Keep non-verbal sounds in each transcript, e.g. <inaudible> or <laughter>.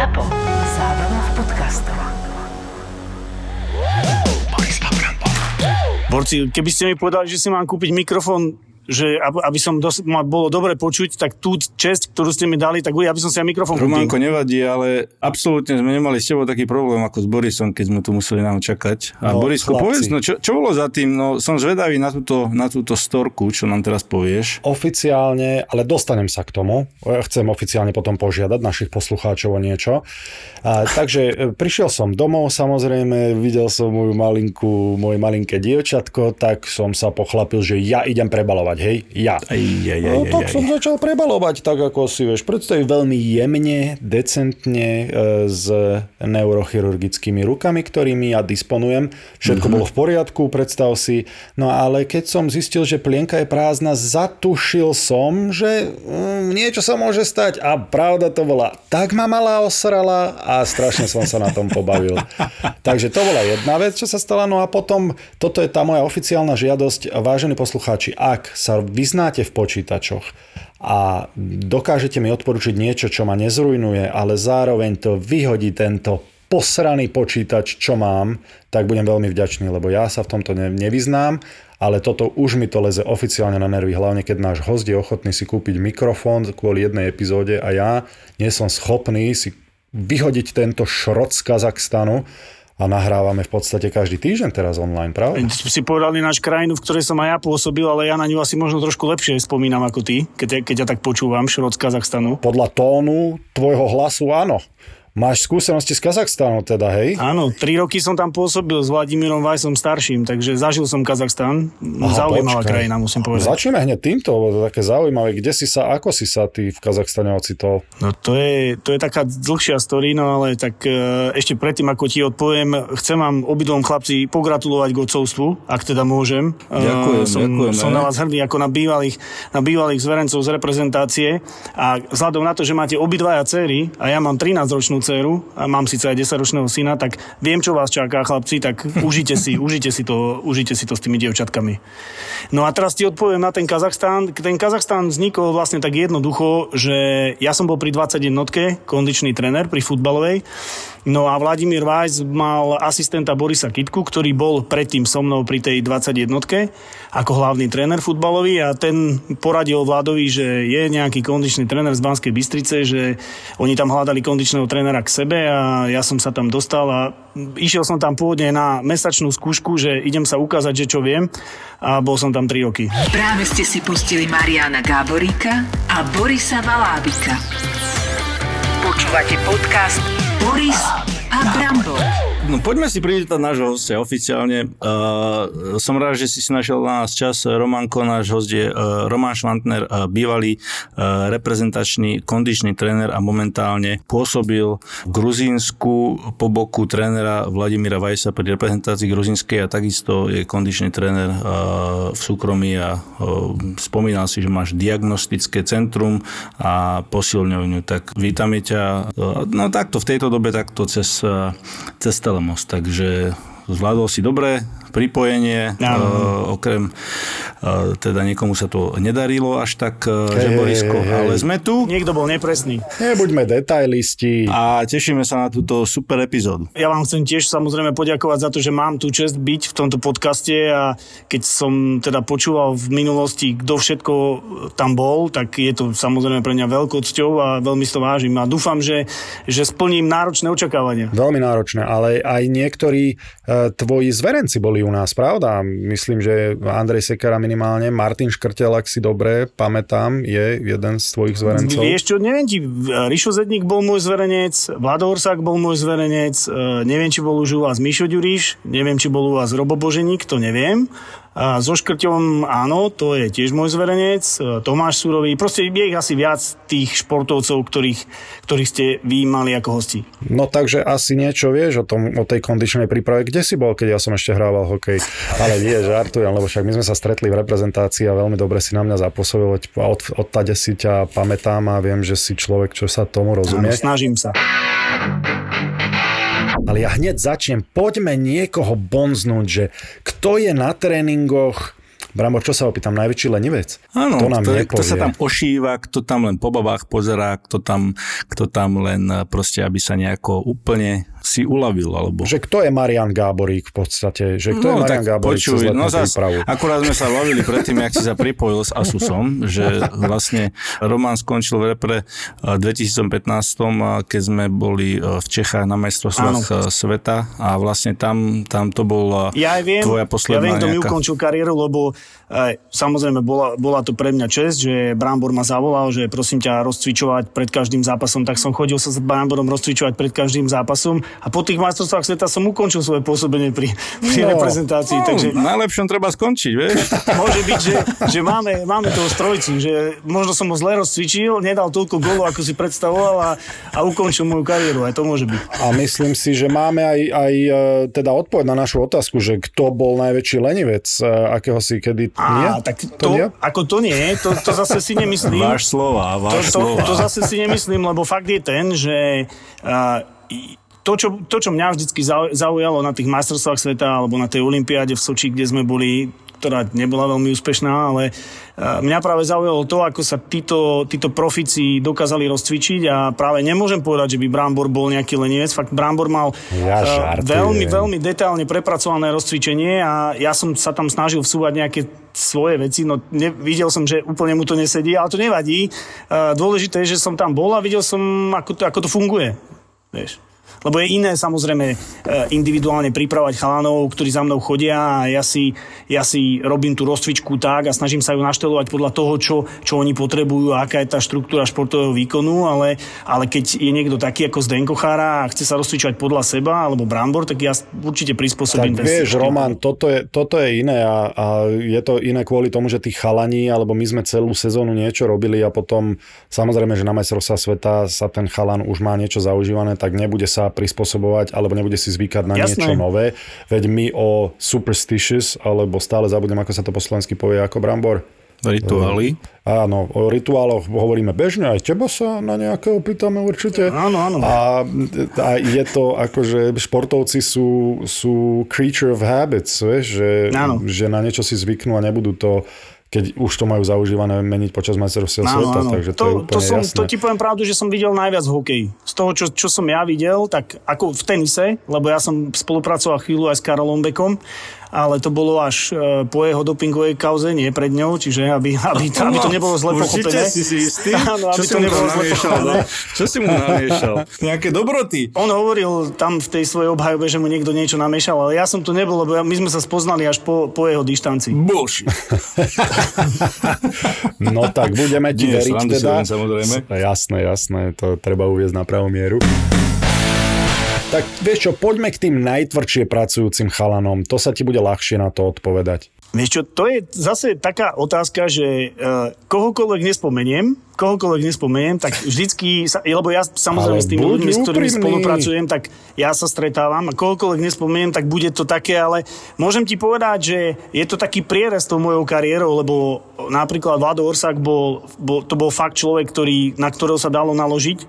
ZAPO. Zábrná v podcastov. Borci, keby ste mi povedali, že si mám kúpiť mikrofón že aby, som dos- ma bolo dobre počuť, tak tú česť, ktorú ste mi dali, tak ja by som si aj mikrofón Románko, nevadí, ale absolútne sme nemali s tebou taký problém ako s Borisom, keď sme tu museli nám čakať. A No, Borisko, chlapci. povedz, no čo, čo bolo za tým? No som zvedavý na túto, na túto storku, čo nám teraz povieš. Oficiálne, ale dostanem sa k tomu. Ja Chcem oficiálne potom požiadať našich poslucháčov o niečo. A, takže e, prišiel som domov, samozrejme, videl som moju malinku, moje malinké dievčatko, tak som sa pochlapil, že ja idem prebalovať, hej, ja. Aj, aj, aj, No, aj, tak aj. som začal prebalovať, tak ako si vieš, predstaviť veľmi jemne, decentne e, s neurochirurgickými rukami, ktorými ja disponujem. Všetko bolo v poriadku, predstav si. No ale keď som zistil, že plienka je prázdna, zatušil som, že mm, niečo sa môže stať. A pravda to bola, tak ma malá osrala a strašne som sa na tom pobavil. <laughs> Takže to bola jedna vec, čo sa stala. No a potom, toto je tá moja oficiálna žiadosť. Vážení poslucháči, ak sa vyznáte v počítačoch a dokážete mi odporučiť niečo, čo ma nezrujnuje, ale zároveň to vyhodí tento posraný počítač, čo mám, tak budem veľmi vďačný, lebo ja sa v tomto ne- nevyznám, ale toto už mi to leze oficiálne na nervy, hlavne keď náš host je ochotný si kúpiť mikrofón kvôli jednej epizóde a ja nie som schopný si vyhodiť tento šrot z Kazachstanu a nahrávame v podstate každý týždeň teraz online, pravda? Si povedali náš krajinu, v ktorej som aj ja pôsobil, ale ja na ňu asi možno trošku lepšie spomínam ako ty, keď, keď ja tak počúvam, Šrot z Kazachstanu. Podľa tónu tvojho hlasu áno. Máš skúsenosti z Kazachstanu teda, hej? Áno, tri roky som tam pôsobil s Vladimírom Vajsom starším, takže zažil som Kazachstan. Zaujímavá počkaj. krajina, musím povedať. Začneme hneď týmto, lebo to je také zaujímavé. Kde si sa, ako si sa ty v Kazachstane ocitol? No to je, to je taká dlhšia story, no ale tak e, ešte predtým, ako ti odpoviem, chcem vám obidvom chlapci pogratulovať k odcovstvu, ak teda môžem. E, Ďakujem, som, ďakujeme. Som na vás hrdý ako na bývalých, na bývalých zverencov z reprezentácie a vzhľadom na to, že máte obidvaja céry a ja mám 13-ročnú dceru a mám síce aj 10-ročného syna, tak viem, čo vás čaká, chlapci, tak <laughs> užite si, užite si to, užite si to s tými dievčatkami. No a teraz ti odpoviem na ten Kazachstan. Ten Kazachstan vznikol vlastne tak jednoducho, že ja som bol pri 21 kondičný tréner pri futbalovej, no a Vladimír Vajs mal asistenta Borisa Kitku, ktorý bol predtým so mnou pri tej 21 ako hlavný tréner futbalový a ten poradil Vladovi, že je nejaký kondičný tréner z Banskej Bystrice, že oni tam hľadali kondičného trénera k sebe a ja som sa tam dostal a išiel som tam pôvodne na mesačnú skúšku, že idem sa ukázať, že čo viem a bol som tam 3 roky. Práve ste si pustili Mariana Gáboríka a Borisa Valábika. Počúvate podcast Boris a Brambor. No poďme si privítať nášho hostia oficiálne. Uh, som rád, že si si našiel na nás čas. Romanko, náš host je uh, Roman Švantner, uh, bývalý uh, reprezentačný kondičný tréner a momentálne pôsobil v Gruzínsku po boku trénera Vladimíra Vajsa pri reprezentácii gruzínskej a takisto je kondičný tréner uh, v súkromí a uh, spomínal si, že máš diagnostické centrum a posilňovňu. Tak vítame ťa. Uh, no takto v tejto dobe takto cez, uh, cez telemost. Takže zvládol si dobre pripojenie, uh, okrem uh, teda niekomu sa to nedarilo až tak, uh, že Hej, Borisko, hej, hej. ale sme tu Niekto bol nepresný. Nebuďme detailisti. a tešíme sa na túto super epizódu. Ja vám chcem tiež samozrejme poďakovať za to, že mám tú čest byť v tomto podcaste a keď som teda počúval v minulosti, kto všetko tam bol, tak je to samozrejme pre mňa veľkou cťou a veľmi si to vážim a dúfam, že, že splním náročné očakávania. Veľmi náročné, ale aj niektorí tvoji zverenci boli u nás, pravda? Myslím, že Andrej Sekera minimálne, Martin Škrtel, ak si dobre pamätám, je jeden z tvojich zverencov. Vieš čo, neviem ti, Rišo Zedník bol môj zverenec, Vlado Orsák bol môj zverenec, e, neviem, či bol už u vás Mišo Ďuriš, neviem, či bol u vás Robo Boženík, to neviem. So Škrťom, áno, to je tiež môj zverenec, e, Tomáš Surový, proste je ich asi viac tých športovcov, ktorých, ktorých ste vy mali ako hosti. No takže asi niečo vieš o, tom, o tej kondičnej príprave. Kde si bol, keď ja som ešte hrával hokej? Ale nie, žartujem, lebo však my sme sa stretli v reprezentácii a veľmi dobre si na mňa zapôsobil. Od, od tade si ťa pamätám a viem, že si človek, čo sa tomu Áno, rozumie. snažím sa. Ale ja hneď začnem. Poďme niekoho bonznúť, že kto je na tréningoch Brambor, čo sa opýtam, najväčší lenivec? Áno, to nám kto, nepovie. kto sa tam ošíva, kto tam len po babách pozerá, kto tam, kto tam len eh, proste, aby sa nejako úplne si uľavil, alebo... Že kto je Marian Gáborík v podstate? Že kto je no, Marian tak Gáborík počuj, no prípravu? akurát sme sa bavili predtým, jak si sa pripojil s Asusom, že vlastne Roman skončil v repre eh, 2015, keď sme boli eh, v Čechách na majstrovstvách eh, sveta a vlastne tam, tam to bol eh, Ja viem, tvoja ja posledná viem, kto mi nejaká... ukončil kariéru, lebo e, samozrejme bola, bola to pre mňa čest, že Brambor ma zavolal, že prosím ťa rozcvičovať pred každým zápasom, tak som chodil sa s Bramborom rozcvičovať pred každým zápasom a po tých majstrovstvách sveta som ukončil svoje pôsobenie pri, pri No. reprezentácii, No, takže najlepšom treba skončiť, vieš? <laughs> môže byť, že, že máme, máme toho strojcu, že možno som ho zle rozcvičil, nedal toľko golov, ako si predstavoval a, a ukončil moju kariéru, aj to môže byť. A myslím si, že máme aj, aj e, teda odpoveď na našu otázku, že kto bol najväčší lenivec, e, akého si kedy... Á, nie? tak to, nie? ako to nie, to, to zase si nemyslím. Váš slova, to, váš to, slova. to zase si nemyslím, lebo fakt je ten, že uh, to, čo, to, čo mňa vždycky zau- zaujalo na tých majstrovstvách sveta alebo na tej olympiáde v Soči, kde sme boli, ktorá nebola veľmi úspešná, ale uh, mňa práve zaujalo to, ako sa títo, títo profici dokázali rozcvičiť a práve nemôžem povedať, že by Brambor bol nejaký lenivec. Fakt Brambor mal Ja žartujem. veľmi, veľmi detailne prepracované rozcvičenie a ja som sa tam snažil vsúvať nejaké svoje veci, no ne, videl som, že úplne mu to nesedí, ale to nevadí. Uh, dôležité je, že som tam bol a videl som, ako to, ako to funguje. Vieš. Lebo je iné samozrejme e, individuálne pripravať chalanov, ktorí za mnou chodia a ja si, ja si robím tú rozcvičku tak a snažím sa ju naštelovať podľa toho, čo, čo oni potrebujú a aká je tá štruktúra športového výkonu, ale, ale keď je niekto taký ako Zdenko Chára a chce sa rozcvičovať podľa seba alebo Brambor, tak ja určite Tak prispôsobím ten vieš, systém. Roman, toto je, toto je iné a, a je to iné kvôli tomu, že tí chalani, alebo my sme celú sezónu niečo robili a potom samozrejme, že na majstrovstvá sveta sa ten chalan už má niečo zaužívané, tak nebude sa prispôsobovať alebo nebude si zvykať na Jasné. niečo nové. Veď my o superstitious, alebo stále zabudnem, ako sa to po slovensky povie, ako Brambor. Rituály. Áno, o rituáloch hovoríme bežne, aj teba sa na nejakého pýtame určite. Áno, áno. A, a je to ako, že športovci sú, sú creature of habits, vieš, že, Áno. že na niečo si zvyknú a nebudú to keď už to majú zaužívané meniť počas majstrovstiev sveta, takže to, to, je úplne to, som, jasné. to ti poviem pravdu, že som videl najviac v hokeji. Z toho, čo, čo som ja videl, tak ako v tenise, lebo ja som spolupracoval chvíľu aj s Karolom Bekom, ale to bolo až e, po jeho dopingovej kauze, nie pred ňou, čiže aby, aby, to, aby to nebolo zle pochopené. si si istý? <laughs> Áno, aby Čo si to mu nebolo zle namiešal? pochopené. no? Čo si mu namiešal? <laughs> Nejaké dobroty. On hovoril tam v tej svojej obhajobe, že mu niekto niečo namiešal, ale ja som to nebol, lebo my sme sa spoznali až po, po jeho dištancii. Bullshit. <laughs> No tak budeme ti Nie, veriť teda. len, samozrejme. Jasné, jasné, to treba uviezť na pravú mieru. Tak vieš čo, poďme k tým najtvrdšie pracujúcim chalanom. To sa ti bude ľahšie na to odpovedať. Vieš čo, to je zase taká otázka, že uh, kohokoľvek nespomeniem, kohokoľvek nespomeniem, tak vždycky, sa, lebo ja samozrejme Ale s tými ľuďmi, s ktorými úprimný. spolupracujem, tak ja sa stretávam a kohokoľvek nespomeniem, tak bude to také, ale môžem ti povedať, že je to taký prierez tou mojou kariérou, lebo napríklad Vlado Orsák bol, bol, to bol fakt človek, ktorý, na ktorého sa dalo naložiť.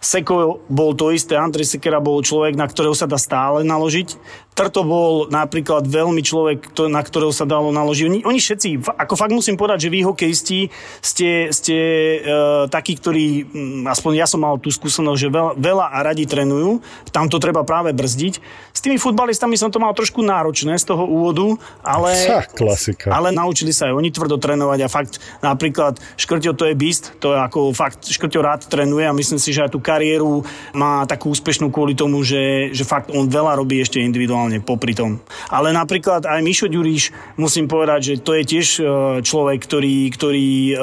Seko bol to isté, Andrej Sekera bol človek, na ktorého sa dá stále naložiť. Trto bol napríklad veľmi človek, na ktorého sa dalo naložiť. Oni, všetci, ako fakt musím povedať, že vy hokejisti ste, ste uh, takí, ktorí, mm, aspoň ja som mal tú skúsenosť, že veľa, veľa a radi trénujú. Tam to treba práve brzdiť. S tými futbalistami som to mal trošku náročné z toho úvodu, ale... Ha, klasika. Ale naučili sa aj oni tvrdo trénovať a fakt napríklad Škrťo to je beast, to je ako fakt Škrťo rád trénuje a myslím si, že aj tú kariéru má takú úspešnú kvôli tomu, že, že fakt on veľa robí ešte individuálne popri tom. Ale napríklad aj Mišo Ďuriš, musím povedať, že to je tiež e, človek, ktorý, ktorý e,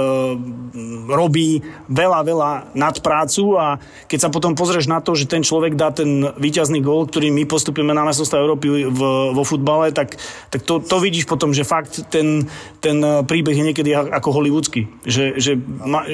robí veľa, veľa nadprácu a keď sa potom pozrieš na to, že ten človek dá ten víťazný gól, ktorý my postupíme na majstrovstvá Európy v, vo futbale, tak, tak to, to vidíš potom, že fakt ten, ten eh, príbeh je niekedy ako hollywoodsky. Že, že,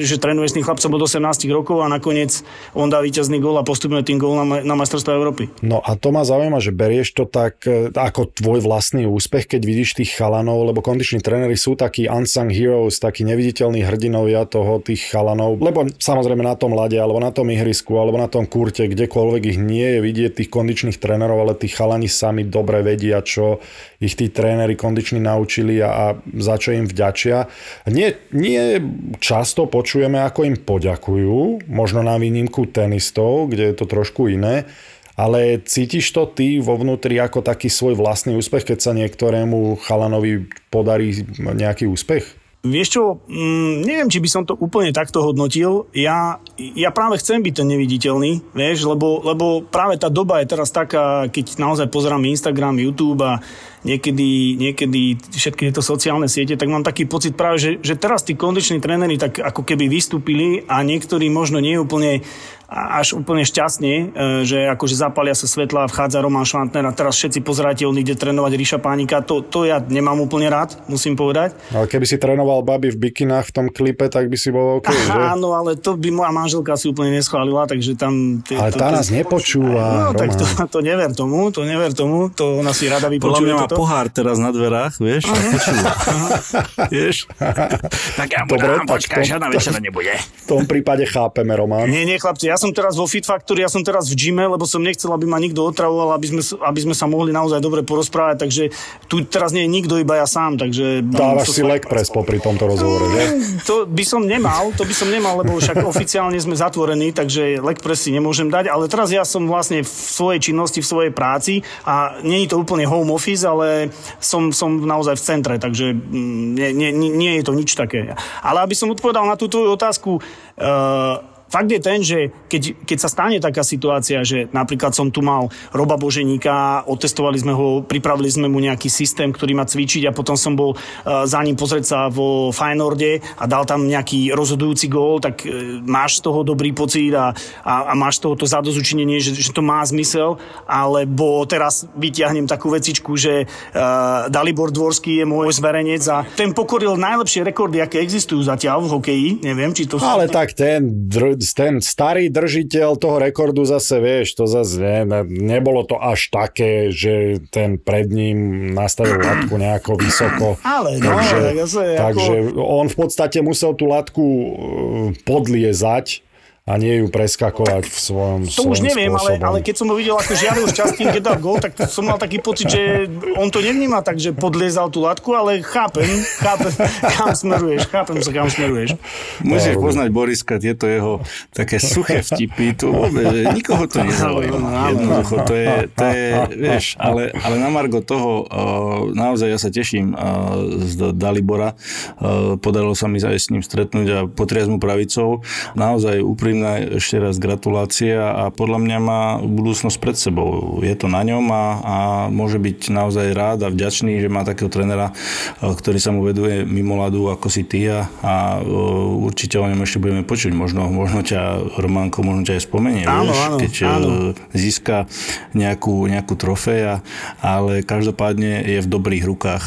že trénuje s tým chlapcom od 18 rokov a nakoniec on dá víťazný gól a postupíme tým gól na, na majstrovstvá Európy. No a to ma zaujíma, že berieš to tak e, ako tvoj vlastný úspech, keď vidíš tých chalanov, lebo kondiční tréneri sú takí unsung heroes, takí neviditeľní hrdinovia toho tých chalanov, lebo samozrejme na tom lade, alebo na tom ihrisku, alebo na tom kurte, kdekoľvek ich nie je vidieť tých kondičných trénerov, ale tí chalani sami dobre vedia, čo ich tí tréneri kondiční naučili a, a za čo im vďačia. Nie, nie často počujeme, ako im poďakujú, možno na výnimku tenistov, kde je to trošku iné, ale cítiš to ty vo vnútri ako taký svoj vlastný úspech, keď sa niektorému chalanovi podarí nejaký úspech? Vieš čo, mm, neviem, či by som to úplne takto hodnotil. Ja, ja práve chcem byť ten neviditeľný, vieš, lebo, lebo práve tá doba je teraz taká, keď naozaj pozerám Instagram, YouTube a niekedy, niekedy všetky tieto sociálne siete, tak mám taký pocit práve, že, že teraz tí kondiční tréneri tak ako keby vystúpili a niektorí možno nie úplne až úplne šťastne, e, že akože zapália sa svetla a vchádza Roman Švantner a teraz všetci pozeráte, on ide trénovať Ríša Pánika. To, to ja nemám úplne rád, musím povedať. Ale keby si trénoval baby v bikinách v tom klipe, tak by si bol OK, <laughs> že? Áno, ale to by moja manželka si úplne neschválila, takže tam... T- ale tá to, nás nepočúva, No, Roman. tak to, to never tomu, to never tomu, to ona si rada vypočuje. Podľa mňa má pohár teraz na dverách, vieš, vieš? <laughs> tak ja mu dám, počkaj, žiadna večera nebude. V tom prípade chápeme, Roman. Nie, nie, chlapci, ja som teraz vo Fit Factory, ja som teraz v gyme, lebo som nechcel, aby ma nikto otravoval, aby sme, aby sme sa mohli naozaj dobre porozprávať, takže tu teraz nie je nikto, iba ja sám, takže... Dávaš si leg press popri tomto rozhovore, že? <laughs> To by som nemal, to by som nemal, lebo však oficiálne sme zatvorení, takže leg press si nemôžem dať, ale teraz ja som vlastne v svojej činnosti, v svojej práci a nie je to úplne home office, ale som, som naozaj v centre, takže mm, nie, nie, nie je to nič také. Ale aby som odpovedal na tú tvoju otázku, uh, fakt je ten, že keď, keď sa stane taká situácia, že napríklad som tu mal Roba Boženíka, otestovali sme ho, pripravili sme mu nejaký systém, ktorý má cvičiť a potom som bol uh, za ním pozrieť sa vo Feyenoorde a dal tam nejaký rozhodujúci gól, tak uh, máš z toho dobrý pocit a, a, a máš z toho to zadozučinenie, že, že to má zmysel, alebo teraz vyťahnem takú vecičku, že uh, Dalibor Dvorský je môj zverenec a ten pokoril najlepšie rekordy, aké existujú zatiaľ v hokeji, neviem, či to sú... Ale tak ten dr- ten starý držiteľ toho rekordu zase, vieš, to zase ne, nebolo to až také, že ten pred ním nastavil latku nejako vysoko. <clears throat> Ale no, takže, zase, takže ako... on v podstate musel tú latku e, podliezať a nie ju preskakovať v svojom To už neviem, ale, ale keď som ho videl ako žiaril šťastím, keď dal gol, tak som mal taký pocit, že on to nevníma tak, že podliezal tú latku, ale chápem, chápem, kam smeruješ, chápem sa, kam smeruješ. Musíš poznať Boriska, tieto jeho také suché vtipy, to vôbec, nikoho to nezaujíma. Jednoducho, to je, to je vieš, ale, ale na Margo toho, naozaj ja sa teším z Dalibora, podarilo sa mi aj s ním stretnúť a potriasť mu pravicou. Naozaj úprimne úprimná ešte raz gratulácia a podľa mňa má budúcnosť pred sebou. Je to na ňom a, a môže byť naozaj rád a vďačný, že má takého trenera, e, ktorý sa mu veduje mimo ľadu ako si ty a, a e, určite o ňom ešte budeme počuť. Možno, možno ťa, Románko, možno ťa aj spomenie, áno, vieš, áno, keď e, áno. získa nejakú, nejakú trofej, ale každopádne je v dobrých rukách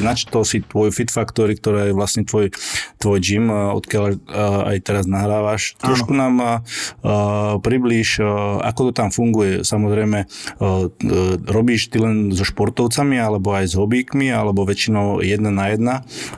načítol si tvoj Fit Factory, ktorá je vlastne tvoj, tvoj gym, odkiaľ aj teraz nahrávaš. Áno. Trošku nám priblíž, uh, ako to tam funguje. Samozrejme, robíš ty len so športovcami, alebo aj s hobíkmi, alebo väčšinou jedna na jedna,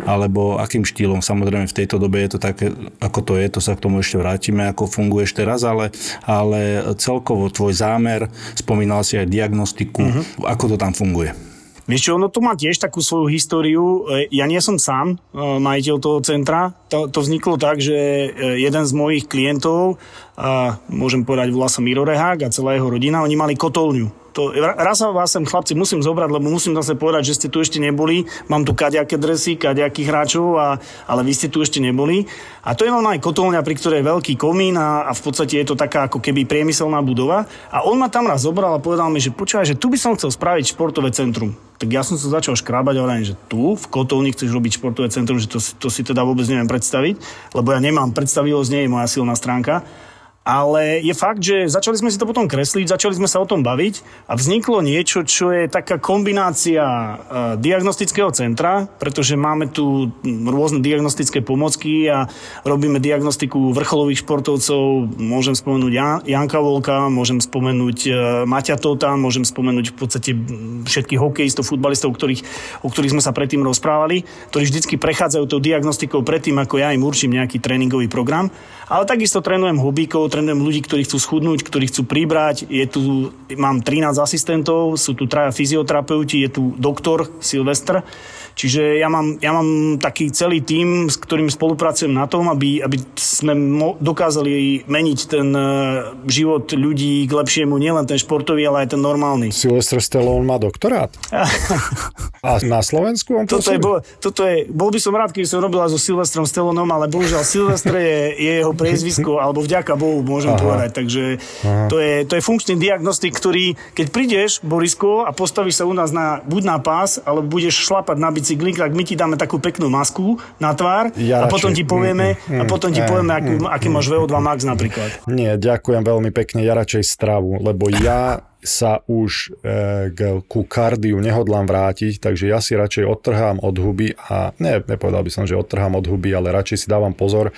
alebo akým štýlom. Samozrejme, v tejto dobe je to také, ako to je, to sa k tomu ešte vrátime, ako funguješ teraz, ale, ale celkovo tvoj zámer, spomínal si aj diagnostiku, uh-huh. ako to tam funguje. Vieš čo, ono to má tiež takú svoju históriu. E, ja nie som sám e, majiteľ toho centra. To, to vzniklo tak, že e, jeden z mojich klientov, a môžem povedať, volá sa Miro Rehák a celá jeho rodina, oni mali kotolňu to, raz sa vás sem chlapci musím zobrať, lebo musím zase povedať, že ste tu ešte neboli. Mám tu kaďaké dresy, kaďakých hráčov, a, ale vy ste tu ešte neboli. A to je len aj kotolňa, pri ktorej je veľký komín a, a v podstate je to taká ako keby priemyselná budova. A on ma tam raz zobral a povedal mi, že počúvaj, že tu by som chcel spraviť športové centrum. Tak ja som sa začal škrábať a že tu v kotolni chceš robiť športové centrum, že to, to si teda vôbec neviem predstaviť, lebo ja nemám predstavivosť, nie je moja silná stránka. Ale je fakt, že začali sme si to potom kresliť, začali sme sa o tom baviť a vzniklo niečo, čo je taká kombinácia uh, diagnostického centra, pretože máme tu rôzne diagnostické pomocky a robíme diagnostiku vrcholových športovcov. Môžem spomenúť Jan, Janka Volka, môžem spomenúť uh, Maťa Tota, môžem spomenúť v podstate všetkých hokejistov, futbalistov, ktorých, o ktorých sme sa predtým rozprávali, ktorí vždycky prechádzajú tou diagnostikou predtým, ako ja im určím nejaký tréningový program. Ale takisto trénujem hobíkov, trénujem ľudí, ktorí chcú schudnúť, ktorí chcú pribrať. Je tu, mám 13 asistentov, sú tu traja fyzioterapeuti, je tu doktor Silvestr. Čiže ja mám, ja mám taký celý tím, s ktorým spolupracujem na tom, aby, aby sme mo- dokázali meniť ten uh, život ľudí k lepšiemu, nielen ten športový, ale aj ten normálny. Sylvester Stallone má doktorát. <laughs> A na Slovensku on toto je, bol, toto je, bol by som rád, keby som robila so Silvestrom Stalloneom, ale bohužiaľ Silvestre je, je jeho priezvisko, <laughs> alebo vďaka Bohu môžem Aha. povedať. Takže to je, to je funkčný diagnostik, ktorý, keď prídeš, Borisko, a postavíš sa u nás na, buď na pás, alebo budeš šlapať na bicykli, tak my ti dáme takú peknú masku na tvár ja a potom ti povieme, mm, mm, a potom ti mm, povieme, aký, mm, aký máš VO2 max napríklad. Nie, ďakujem veľmi pekne, ja radšej stravu, lebo ja sa už e, k, ku kardiu nehodlám vrátiť, takže ja si radšej odtrhám od huby a ne, nepovedal by som, že odtrhám od huby, ale radšej si dávam pozor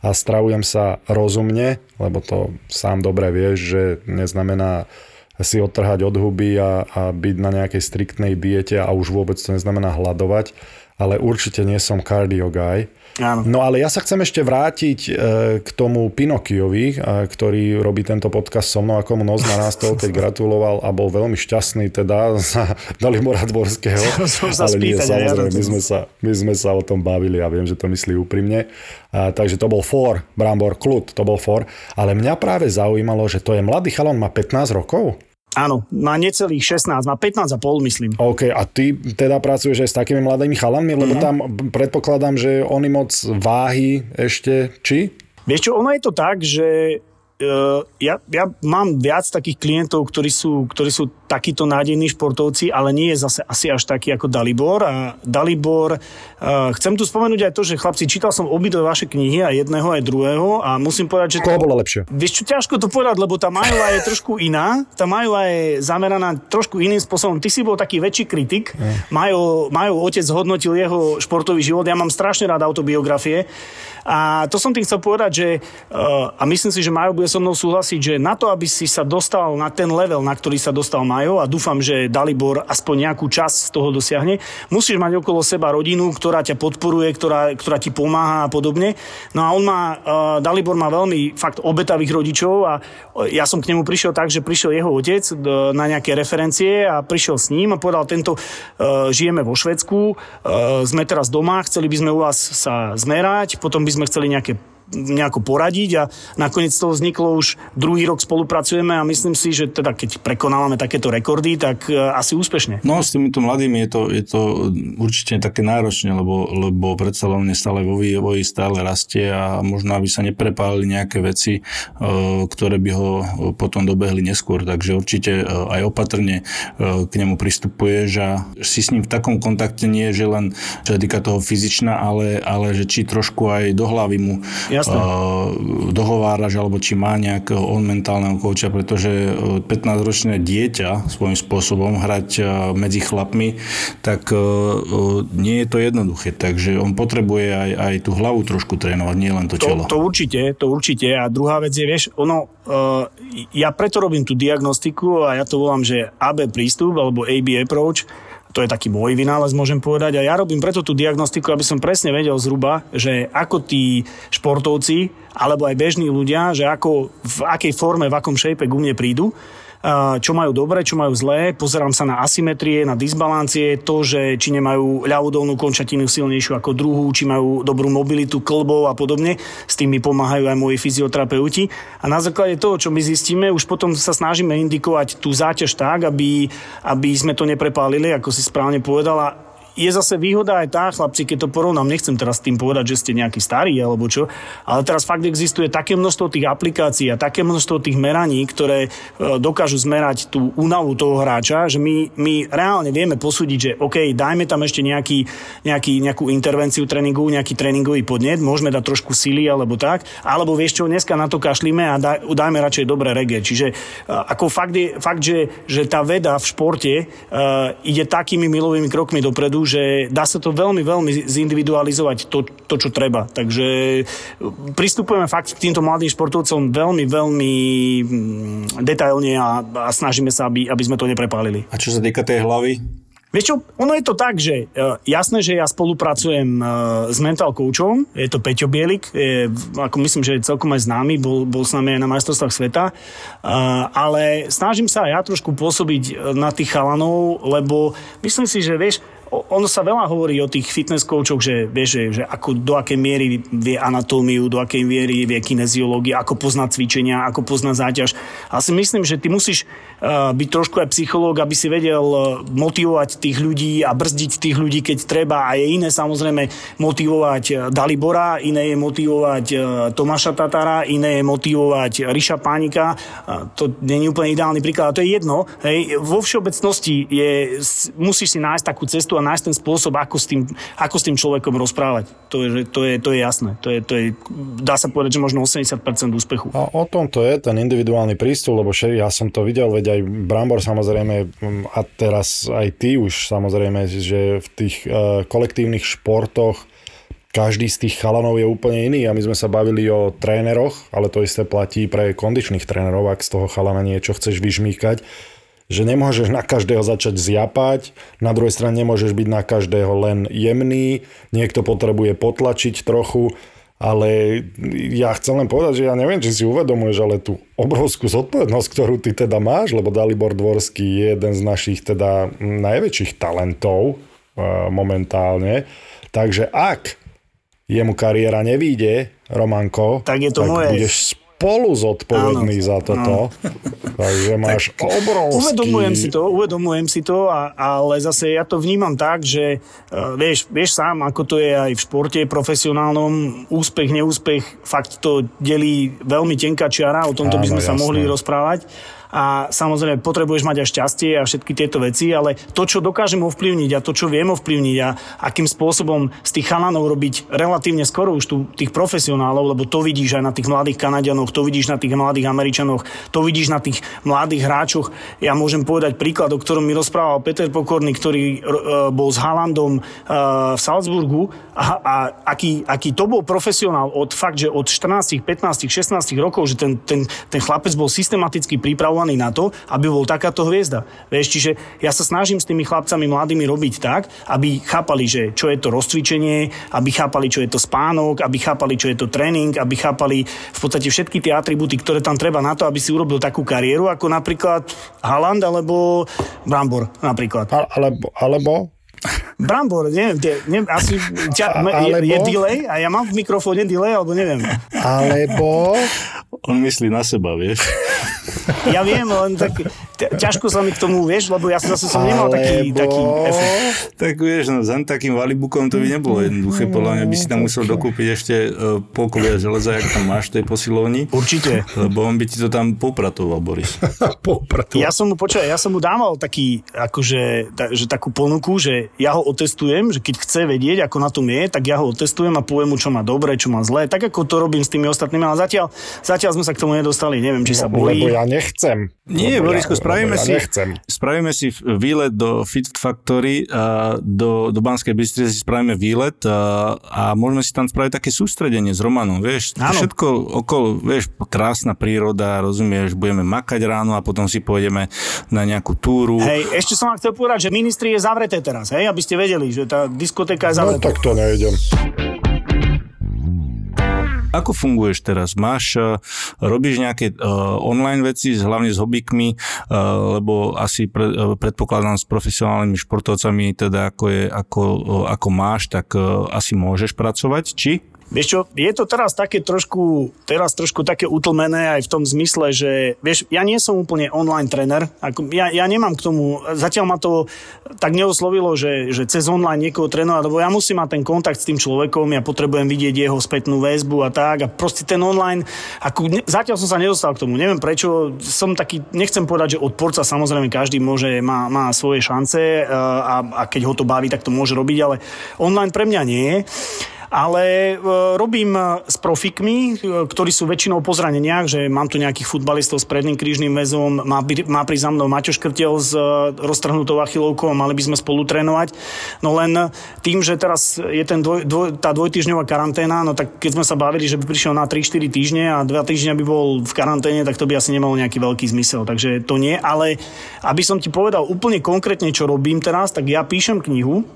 a stravujem sa rozumne, lebo to sám dobre vieš, že neznamená si odtrhať od huby a, a byť na nejakej striktnej diete a už vôbec to neznamená hľadovať, ale určite nie som cardio guy. Áno. No ale ja sa chcem ešte vrátiť e, k tomu Pinokiovi, e, ktorý robí tento podcast so mnou, ako mu nos narastol, keď <laughs> gratuloval a bol veľmi šťastný teda za Dalibora Dvorského. <laughs> ale nie, samozrejme, my sme, sa, my sme sa o tom bavili a viem, že to myslí úprimne. A, takže to bol for, Brambor Klut, to bol for. Ale mňa práve zaujímalo, že to je mladý chalon, má 15 rokov? Áno, má necelých 16, má 15 a pol, myslím. OK, a ty teda pracuješ aj s takými mladými chalanmi, lebo mm-hmm. tam predpokladám, že oni moc váhy ešte, či? Vieš čo, ono je to tak, že ja, ja mám viac takých klientov, ktorí sú, ktorí sú takíto nádejní športovci, ale nie je zase asi až taký ako Dalibor. A Dalibor, uh, chcem tu spomenúť aj to, že chlapci, čítal som obidve vaše knihy, aj jedného, aj druhého a musím povedať, že... Koho bolo lepšie? Vieš čo, ťažko to povedať, lebo tá Majova je trošku iná. Tá Majova je zameraná trošku iným spôsobom. Ty si bol taký väčší kritik. Majo, Majo otec hodnotil jeho športový život. Ja mám strašne rád autobiografie. A to som tým chcel povedať, že uh, a myslím si, že Majo bude so mnou súhlasiť, že na to, aby si sa dostal na ten level, na ktorý sa dostal Majo a dúfam, že Dalibor aspoň nejakú časť z toho dosiahne, musíš mať okolo seba rodinu, ktorá ťa podporuje, ktorá, ktorá ti pomáha a podobne. No a on má, uh, Dalibor má veľmi fakt obetavých rodičov a ja som k nemu prišiel tak, že prišiel jeho otec uh, na nejaké referencie a prišiel s ním a povedal, tento žijeme vo Švedsku, sme teraz doma, chceli by sme u vás sa zmerať, potom by by sme chceli nejaké nejako poradiť a nakoniec to vzniklo už druhý rok spolupracujeme a myslím si, že teda keď prekonávame takéto rekordy, tak e, asi úspešne. No s týmito mladými je to, je to určite také náročné, lebo, lebo predsa len stále vo vývoji stále rastie a možno aby sa neprepálili nejaké veci, e, ktoré by ho potom dobehli neskôr. Takže určite e, aj opatrne k nemu pristupuješ a si s ním v takom kontakte nie, že len čo sa týka toho fyzičná, ale, ale že či trošku aj do hlavy mu ja Jasne. dohováraš, alebo či má nejakého on mentálneho kouča, pretože 15-ročné dieťa svojím spôsobom hrať medzi chlapmi, tak nie je to jednoduché. Takže on potrebuje aj, aj tú hlavu trošku trénovať, nie len to čelo. To, to určite, to určite. A druhá vec je, vieš, ono, ja preto robím tú diagnostiku a ja to volám, že AB prístup alebo AB approach, to je taký môj vynález, môžem povedať. A ja robím preto tú diagnostiku, aby som presne vedel zhruba, že ako tí športovci, alebo aj bežní ľudia, že ako, v akej forme, v akom shape ku mne prídu čo majú dobre, čo majú zlé. Pozerám sa na asymetrie, na disbalancie, to, že či nemajú ľavú končatinu silnejšiu ako druhú, či majú dobrú mobilitu klbov a podobne. S tým mi pomáhajú aj moji fyzioterapeuti. A na základe toho, čo my zistíme, už potom sa snažíme indikovať tú záťaž tak, aby, aby sme to neprepálili, ako si správne povedala je zase výhoda aj tá, chlapci, keď to porovnám, nechcem teraz tým povedať, že ste nejaký starý alebo čo, ale teraz fakt existuje také množstvo tých aplikácií a také množstvo tých meraní, ktoré e, dokážu zmerať tú únavu toho hráča, že my, my reálne vieme posúdiť, že OK, dajme tam ešte nejaký, nejaký, nejakú intervenciu tréningu, nejaký tréningový podnet, môžeme dať trošku sily alebo tak, alebo vieš čo, dneska na to kašlíme a daj, dajme radšej dobré regie. Čiže ako fakt, je, fakt že, že tá veda v športe uh, ide takými milovými krokmi dopredu, že dá sa to veľmi, veľmi zindividualizovať to, to čo treba. Takže pristupujeme fakt k týmto mladým športovcom veľmi, veľmi mm, detailne a, a snažíme sa, aby, aby sme to neprepálili. A čo sa týka tej hlavy? Vieš čo, ono je to tak, že uh, jasné, že ja spolupracujem uh, s mental coachom, je to Peťo Bielik, je, ako myslím, že je celkom aj známy, bol, bol s nami aj na majstrovstvách sveta, ale snažím sa aj ja trošku pôsobiť na tých chalanov, lebo myslím si, že vieš, ono sa veľa hovorí o tých fitness coachoch, že, vieš, že, že ako, do akej miery vie anatómiu, do akej miery vie kineziológiu, ako poznať cvičenia, ako poznať záťaž. A si myslím, že ty musíš uh, byť trošku aj psychológ, aby si vedel uh, motivovať tých ľudí a brzdiť tých ľudí, keď treba. A je iné samozrejme motivovať uh, Dalibora, iné je motivovať uh, Tomáša Tatara, iné je motivovať Ríša Pánika. Uh, to nie je úplne ideálny príklad, a to je jedno. Hej. Vo všeobecnosti je, musíš si nájsť takú cestu a nájsť ten spôsob, ako s tým, ako s tým človekom rozprávať. To je, to je, to je jasné. To je, to je, dá sa povedať, že možno 80% úspechu. A o tom to je, ten individuálny prístup, lebo še, ja som to videl, veď aj Brambor samozrejme a teraz aj ty už samozrejme, že v tých uh, kolektívnych športoch každý z tých chalanov je úplne iný a my sme sa bavili o tréneroch, ale to isté platí pre kondičných trénerov, ak z toho chalana niečo chceš vyžmýkať že nemôžeš na každého začať zjapať, na druhej strane nemôžeš byť na každého len jemný, niekto potrebuje potlačiť trochu, ale ja chcem len povedať, že ja neviem, či si uvedomuješ, ale tú obrovskú zodpovednosť, ktorú ty teda máš, lebo Dalibor Dvorský je jeden z našich teda najväčších talentov uh, momentálne. Takže ak jemu kariéra nevíde, Romanko, tak, je to tak moje. budeš spolu zodpovedný áno, za toto. Áno. <laughs> Takže máš tak, obrovský... Uvedomujem si to, uvedomujem si to, a, ale zase ja to vnímam tak, že uh, vieš, vieš sám, ako to je aj v športe profesionálnom, úspech, neúspech, fakt to delí veľmi tenká čiara, o tomto áno, by sme jasné. sa mohli rozprávať a samozrejme potrebuješ mať aj šťastie a všetky tieto veci, ale to, čo dokážem ovplyvniť a to, čo viem ovplyvniť a akým spôsobom z tých chalanov robiť relatívne skoro už tu tých profesionálov, lebo to vidíš aj na tých mladých Kanadianoch, to vidíš na tých mladých Američanoch, to vidíš na tých mladých hráčoch. Ja môžem povedať príklad, o ktorom mi rozprával Peter Pokorný, ktorý uh, bol s Halandom uh, v Salzburgu a, a aký, aký to bol profesionál od fakt, že od 14, 15, 16 rokov, že ten, ten, ten chlapec bol systematicky pripravovaný vychovaný na to, aby bol takáto hviezda. Vieš, čiže ja sa snažím s tými chlapcami mladými robiť tak, aby chápali, že čo je to rozcvičenie, aby chápali, čo je to spánok, aby chápali, čo je to tréning, aby chápali v podstate všetky tie atribúty, ktoré tam treba na to, aby si urobil takú kariéru, ako napríklad Haaland alebo Brambor napríklad. A, alebo, alebo Brambor, neviem, tie, neviem asi ťa, alebo, je, je delay a ja mám v mikrofóne delay, alebo neviem. Alebo... On myslí na seba, vieš. Ja viem, len tak ťažko sa mi k tomu, vieš, lebo ja zase som nemal taký, taký efekt. Tak vieš, no za takým valibukom to by nebolo jednoduché, podľa mňa by si tam musel dokúpiť ešte uh, polko viac železa, jak tam máš v tej posilovni. Určite. Lebo on by ti to tam popratoval, Boris. <laughs> popratoval. Ja som mu, počkaj, ja som mu dával taký, akože, ta, že takú ponuku, že ja ho otestujem, že keď chce vedieť, ako na tom je, tak ja ho otestujem a poviem mu, čo má dobre, čo má zlé, tak ako to robím s tými ostatnými, ale zatiaľ, zatiaľ sme sa k tomu nedostali, neviem, či sa no, bojí. Lebo ja nechcem. Nie, Borisko, ja, spravíme, ja si, nechcem. spravíme si výlet do Fit Factory, a do, do Banskej Bystrice si spravíme výlet a, a môžeme si tam spraviť také sústredenie s Romanom, vieš, Áno. všetko okolo, vieš, krásna príroda, rozumieš, budeme makať ráno a potom si pôjdeme na nejakú túru. Hej, ešte som vám chcel povedať, že ministri je zavreté teraz, hej, aby ste vedeli, že tá diskotéka je zavretá. No tak to nejdem. Ako funguješ teraz? Máš, uh, robíš nejaké uh, online veci, hlavne s hobikmi, uh, lebo asi pre, uh, predpokladám s profesionálnymi športovcami, teda ako, je, ako, uh, ako máš, tak uh, asi môžeš pracovať, či? Vieš čo, je to teraz také trošku, teraz trošku také utlmené aj v tom zmysle, že vieš, ja nie som úplne online tréner, ako, ja, ja nemám k tomu, zatiaľ ma to tak neoslovilo, že, že cez online niekoho trénovať, lebo ja musím mať ten kontakt s tým človekom, ja potrebujem vidieť jeho spätnú väzbu a tak a proste ten online, ako, ne, zatiaľ som sa nedostal k tomu, neviem prečo, som taký, nechcem povedať, že odporca, samozrejme každý môže, má, má svoje šance a, a keď ho to baví, tak to môže robiť, ale online pre mňa nie ale e, robím e, s profikmi, e, ktorí sú väčšinou po zraneniach, že mám tu nejakých futbalistov s predným krížnym väzom, má, má pri za mnou Maťo Škrtel s roztrhnutou achilovkou mali by sme spolu trénovať. No len tým, že teraz je ten dvoj, dvoj, tá dvojtyžňová karanténa, no tak keď sme sa bavili, že by prišiel na 3-4 týždne a 2 týždňa by bol v karanténe, tak to by asi nemalo nejaký veľký zmysel. Takže to nie, ale aby som ti povedal úplne konkrétne, čo robím teraz, tak ja píšem knihu,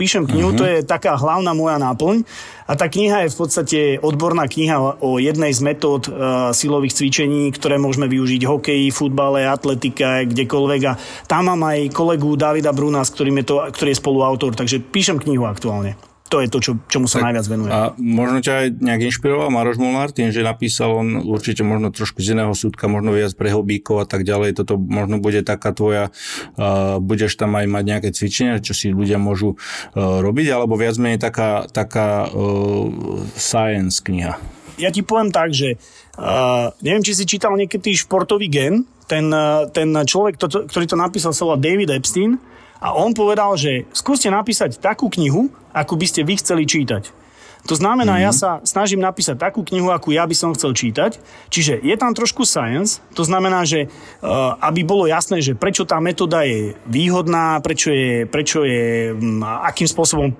píšem knihu, uh-huh. to je taká hlavná moja náplň. A tá kniha je v podstate odborná kniha o jednej z metód uh, silových cvičení, ktoré môžeme využiť v hokeji, futbale, atletike, kdekoľvek. A tam mám aj kolegu Davida Bruna, s ktorým je to, ktorý je spoluautor, takže píšem knihu aktuálne to je to, čo, čomu sa tak, najviac venujem. A možno ťa aj nejak inšpiroval Maroš Molnár tým, že napísal on určite možno trošku z iného súdka, možno viac pre hobíkov a tak ďalej. Toto možno bude taká tvoja, uh, budeš tam aj mať nejaké cvičenia, čo si ľudia môžu uh, robiť, alebo viac menej taká, taká uh, science kniha. Ja ti poviem tak, že uh, neviem, či si čítal niekedy športový gen, ten, ten človek, to, ktorý to napísal, sa volá David Epstein, a on povedal, že skúste napísať takú knihu, ako by ste vy chceli čítať. To znamená, mm-hmm. ja sa snažím napísať takú knihu, akú ja by som chcel čítať. Čiže je tam trošku science, to znamená, že uh, aby bolo jasné, že prečo tá metóda je výhodná, prečo je, prečo je um, akým spôsobom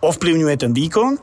ovplyvňuje ten výkon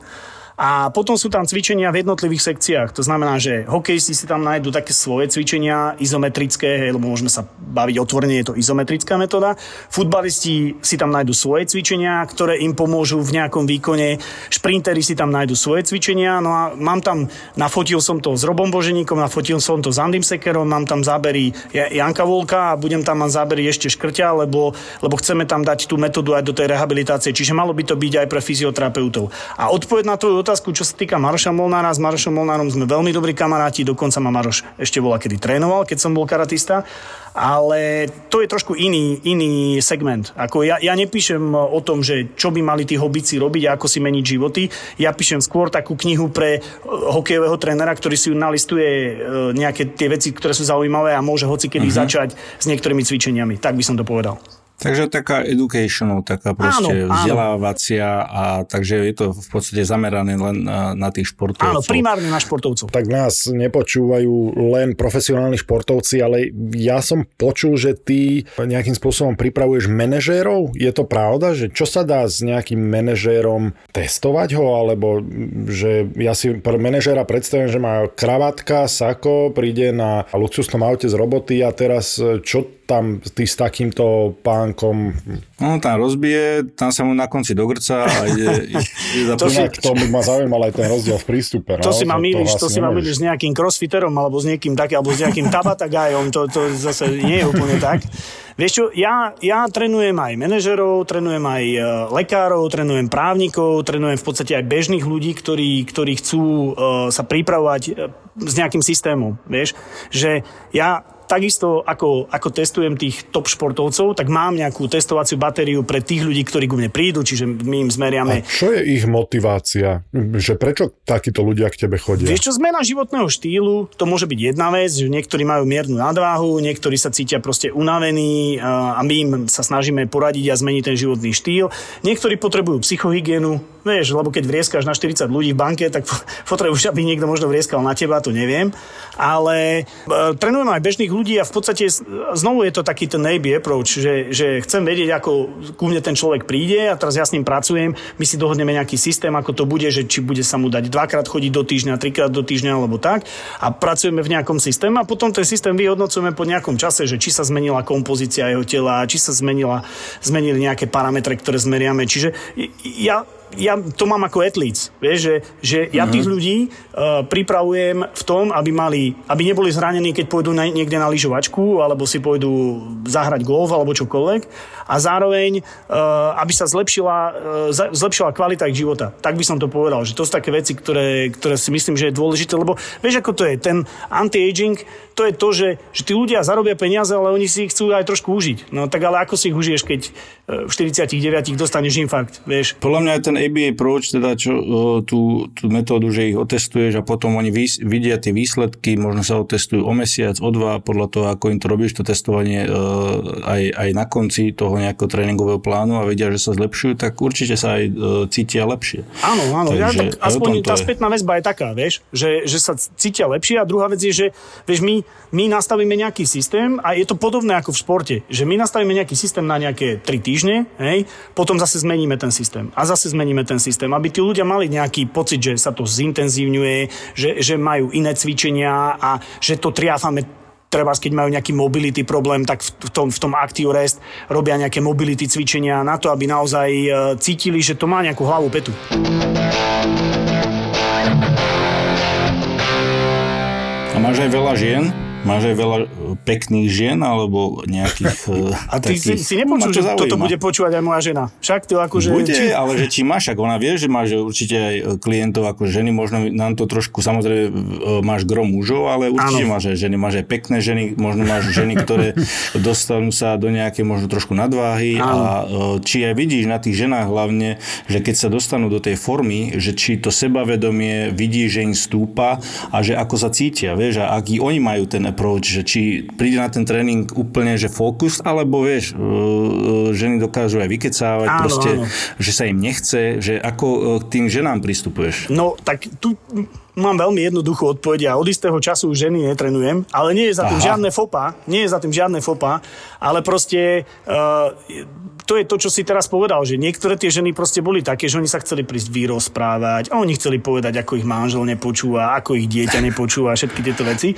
a potom sú tam cvičenia v jednotlivých sekciách. To znamená, že hokejisti si tam nájdú také svoje cvičenia izometrické, hej, lebo môžeme sa baviť otvorene, je to izometrická metóda. Futbalisti si tam nájdú svoje cvičenia, ktoré im pomôžu v nejakom výkone. Šprinteri si tam nájdú svoje cvičenia. No a mám tam, nafotil som to s Robom Boženíkom, nafotil som to s Andym Sekerom, mám tam zábery Janka Volka a budem tam mať zábery ešte Škrťa, lebo, lebo chceme tam dať tú metódu aj do tej rehabilitácie. Čiže malo by to byť aj pre fyzioterapeutov. A odpoveď na tvoju otázku, čo sa týka Maroša Molnára, s Marošom Molnárom sme veľmi dobrí kamaráti, dokonca ma Maroš ešte bola, kedy trénoval, keď som bol karatista, ale to je trošku iný, iný segment. Ako ja, ja nepíšem o tom, že čo by mali tí hobici robiť a ako si meniť životy. Ja píšem skôr takú knihu pre e, hokejového trénera, ktorý si nalistuje e, nejaké tie veci, ktoré sú zaujímavé a môže hoci kedy uh-huh. začať s niektorými cvičeniami. Tak by som to povedal. Takže taká educational, taká proste áno, vzdelávacia a takže je to v podstate zamerané len na, na tých športovcov. Áno, primárne na športovcov. Tak nás nepočúvajú len profesionálni športovci, ale ja som počul, že ty nejakým spôsobom pripravuješ manažérov. Je to pravda, že čo sa dá s nejakým manažérom testovať ho, alebo že ja si pre manažéra predstavím, že má kravatka, sako, príde na luxusnom aute z roboty a teraz čo tam ty s takýmto pánkom... No tam rozbije, tam sa mu na konci dogrca a ide, <laughs> ide to, si, to by ma zaujímal aj ten rozdiel v prístupe. To no? si ma milíš, to, to si ma milíš s nejakým crossfiterom alebo s niekým takým, alebo s nejakým tabatagajom, to, to zase nie je úplne tak. Vieš čo, ja, ja trénujem aj manažerov, trénujem aj e, lekárov, trénujem právnikov, trénujem v podstate aj bežných ľudí, ktorí, ktorí chcú uh, sa pripravovať uh, s nejakým systémom. Vieš, že ja takisto ako, ako testujem tých top športovcov, tak mám nejakú testovaciu batériu pre tých ľudí, ktorí ku mne prídu, čiže my im zmeriame. A čo je ich motivácia? Že prečo takíto ľudia k tebe chodia? Vieš čo, zmena životného štýlu, to môže byť jedna vec, že niektorí majú miernu nadváhu, niektorí sa cítia proste unavení a my im sa snažíme poradiť a zmeniť ten životný štýl. Niektorí potrebujú psychohygienu, vieš, lebo keď vrieskáš na 40 ľudí v banke, tak potrebuješ, aby niekto možno vrieskal na teba, to neviem. Ale e, trénujem aj bežných ľudí, ľudí a v podstate znovu je to taký ten navy approach, že, že chcem vedieť, ako ku mne ten človek príde a teraz ja s ním pracujem, my si dohodneme nejaký systém, ako to bude, že či bude sa mu dať dvakrát chodiť do týždňa, trikrát do týždňa alebo tak a pracujeme v nejakom systéme a potom ten systém vyhodnocujeme po nejakom čase, že či sa zmenila kompozícia jeho tela, či sa zmenila, zmenili nejaké parametre, ktoré zmeriame. Čiže ja ja to mám ako athletes, vieš, že, že ja tých ľudí uh, pripravujem v tom, aby mali, aby neboli zranení, keď pôjdu na, niekde na lyžovačku, alebo si pôjdu zahrať golf, alebo čokoľvek. A zároveň, uh, aby sa zlepšila, uh, zlepšila kvalita ich života. Tak by som to povedal, že to sú také veci, ktoré, ktoré si myslím, že je dôležité, lebo vieš, ako to je, ten anti-aging, to je to, že, že tí ľudia zarobia peniaze, ale oni si ich chcú aj trošku užiť. No tak ale ako si ich užiješ, keď v 49 dostaneš infarkt, vieš? Podľa mňa je ten ABA approach, teda čo, tú, tú metódu, že ich otestuješ a potom oni vys, vidia tie výsledky, možno sa otestujú o mesiac, o dva, podľa toho, ako im to robíš, to testovanie aj, aj na konci toho nejakého tréningového plánu a vedia, že sa zlepšujú, tak určite sa aj cítia lepšie. Áno, áno, ja, tak aspoň tá spätná väzba je taká, vieš, že, že sa cítia lepšie a druhá vec je, že vieš, my, my nastavíme nejaký systém a je to podobné ako v športe, že my nastavíme nejaký systém na nejaké 3 týždne, hej, potom zase zmeníme ten systém a zase zmeníme ten systém, aby tí ľudia mali nejaký pocit, že sa to zintenzívňuje, že, že majú iné cvičenia a že to triafame treba, keď majú nejaký mobility problém, tak v tom, v tom Active Rest robia nejaké mobility cvičenia na to, aby naozaj e, cítili, že to má nejakú hlavu petu. A máš aj veľa žien, Máš aj veľa e, pekných žien, alebo nejakých e, <laughs> A ty takých... si, si nepočul, že zaujíma. toto bude počúvať aj moja žena. Však to akože... Bude, či... ale že či máš, ak ona vie, že máš určite aj e, klientov ako ženy, možno nám to trošku, samozrejme, máš grom mužov, ale určite ano. máš aj ženy. Máš aj pekné ženy, možno máš ženy, ktoré <laughs> dostanú sa do nejaké možno trošku nadváhy ano. a či aj vidíš na tých ženách hlavne, že keď sa dostanú do tej formy, že či to sebavedomie vidí, že im stúpa a že ako sa cítia, vieš, a aký oni majú ten approach, že či príde na ten tréning úplne, že fokus, alebo vieš, e, e, ženy dokážu aj vykecávať, áno, proste, áno. že sa im nechce, že ako e, k tým ženám pristupuješ? No, tak tu mám veľmi jednoduchú odpoveď. Ja od istého času ženy netrenujem, ale nie je za tým Aha. žiadne fopa, nie je za tým žiadne fopa, ale proste uh, to je to, čo si teraz povedal, že niektoré tie ženy proste boli také, že oni sa chceli prísť vyrozprávať a oni chceli povedať, ako ich manžel nepočúva, ako ich dieťa nepočúva, všetky tieto veci.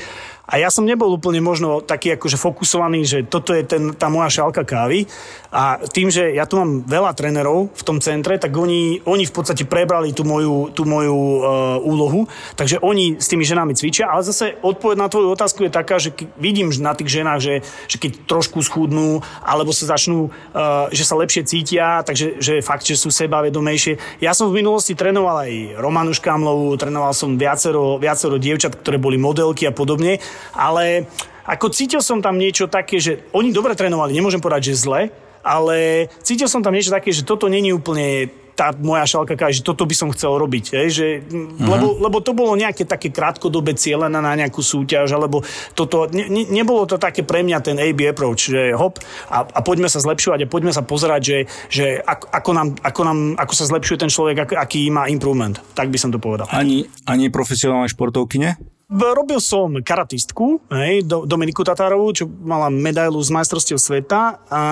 A ja som nebol úplne možno taký akože fokusovaný, že toto je ten, tá moja šálka kávy. A tým, že ja tu mám veľa trénerov v tom centre, tak oni, oni v podstate prebrali tú moju, tú moju uh, úlohu. Takže oni s tými ženami cvičia. Ale zase odpoveď na tvoju otázku je taká, že vidím na tých ženách, že, že keď trošku schudnú, alebo sa začnú, uh, že sa lepšie cítia, takže že fakt, že sú sebavedomejšie. Ja som v minulosti trénoval aj Romanu Škámlovú, trénoval som viacero, viacero dievčat, ktoré boli modelky a podobne ale ako cítil som tam niečo také, že oni dobre trénovali, nemôžem povedať, že zle, ale cítil som tam niečo také, že toto není úplne tá moja šalka že toto by som chcel robiť. Je, že, uh-huh. lebo, lebo to bolo nejaké také krátkodobé cieľené na nejakú súťaž, alebo toto, ne, ne, nebolo to také pre mňa ten AB approach, že hop a, a poďme sa zlepšovať a poďme sa pozerať, že, že ako, ako, nám, ako, nám, ako sa zlepšuje ten človek, ak, aký má improvement. Tak by som to povedal. Ani, ani profesionálne športovkyne? Robil som karatistku, hej, Dominiku Tatárovú, čo mala medailu z majstrovstiev sveta a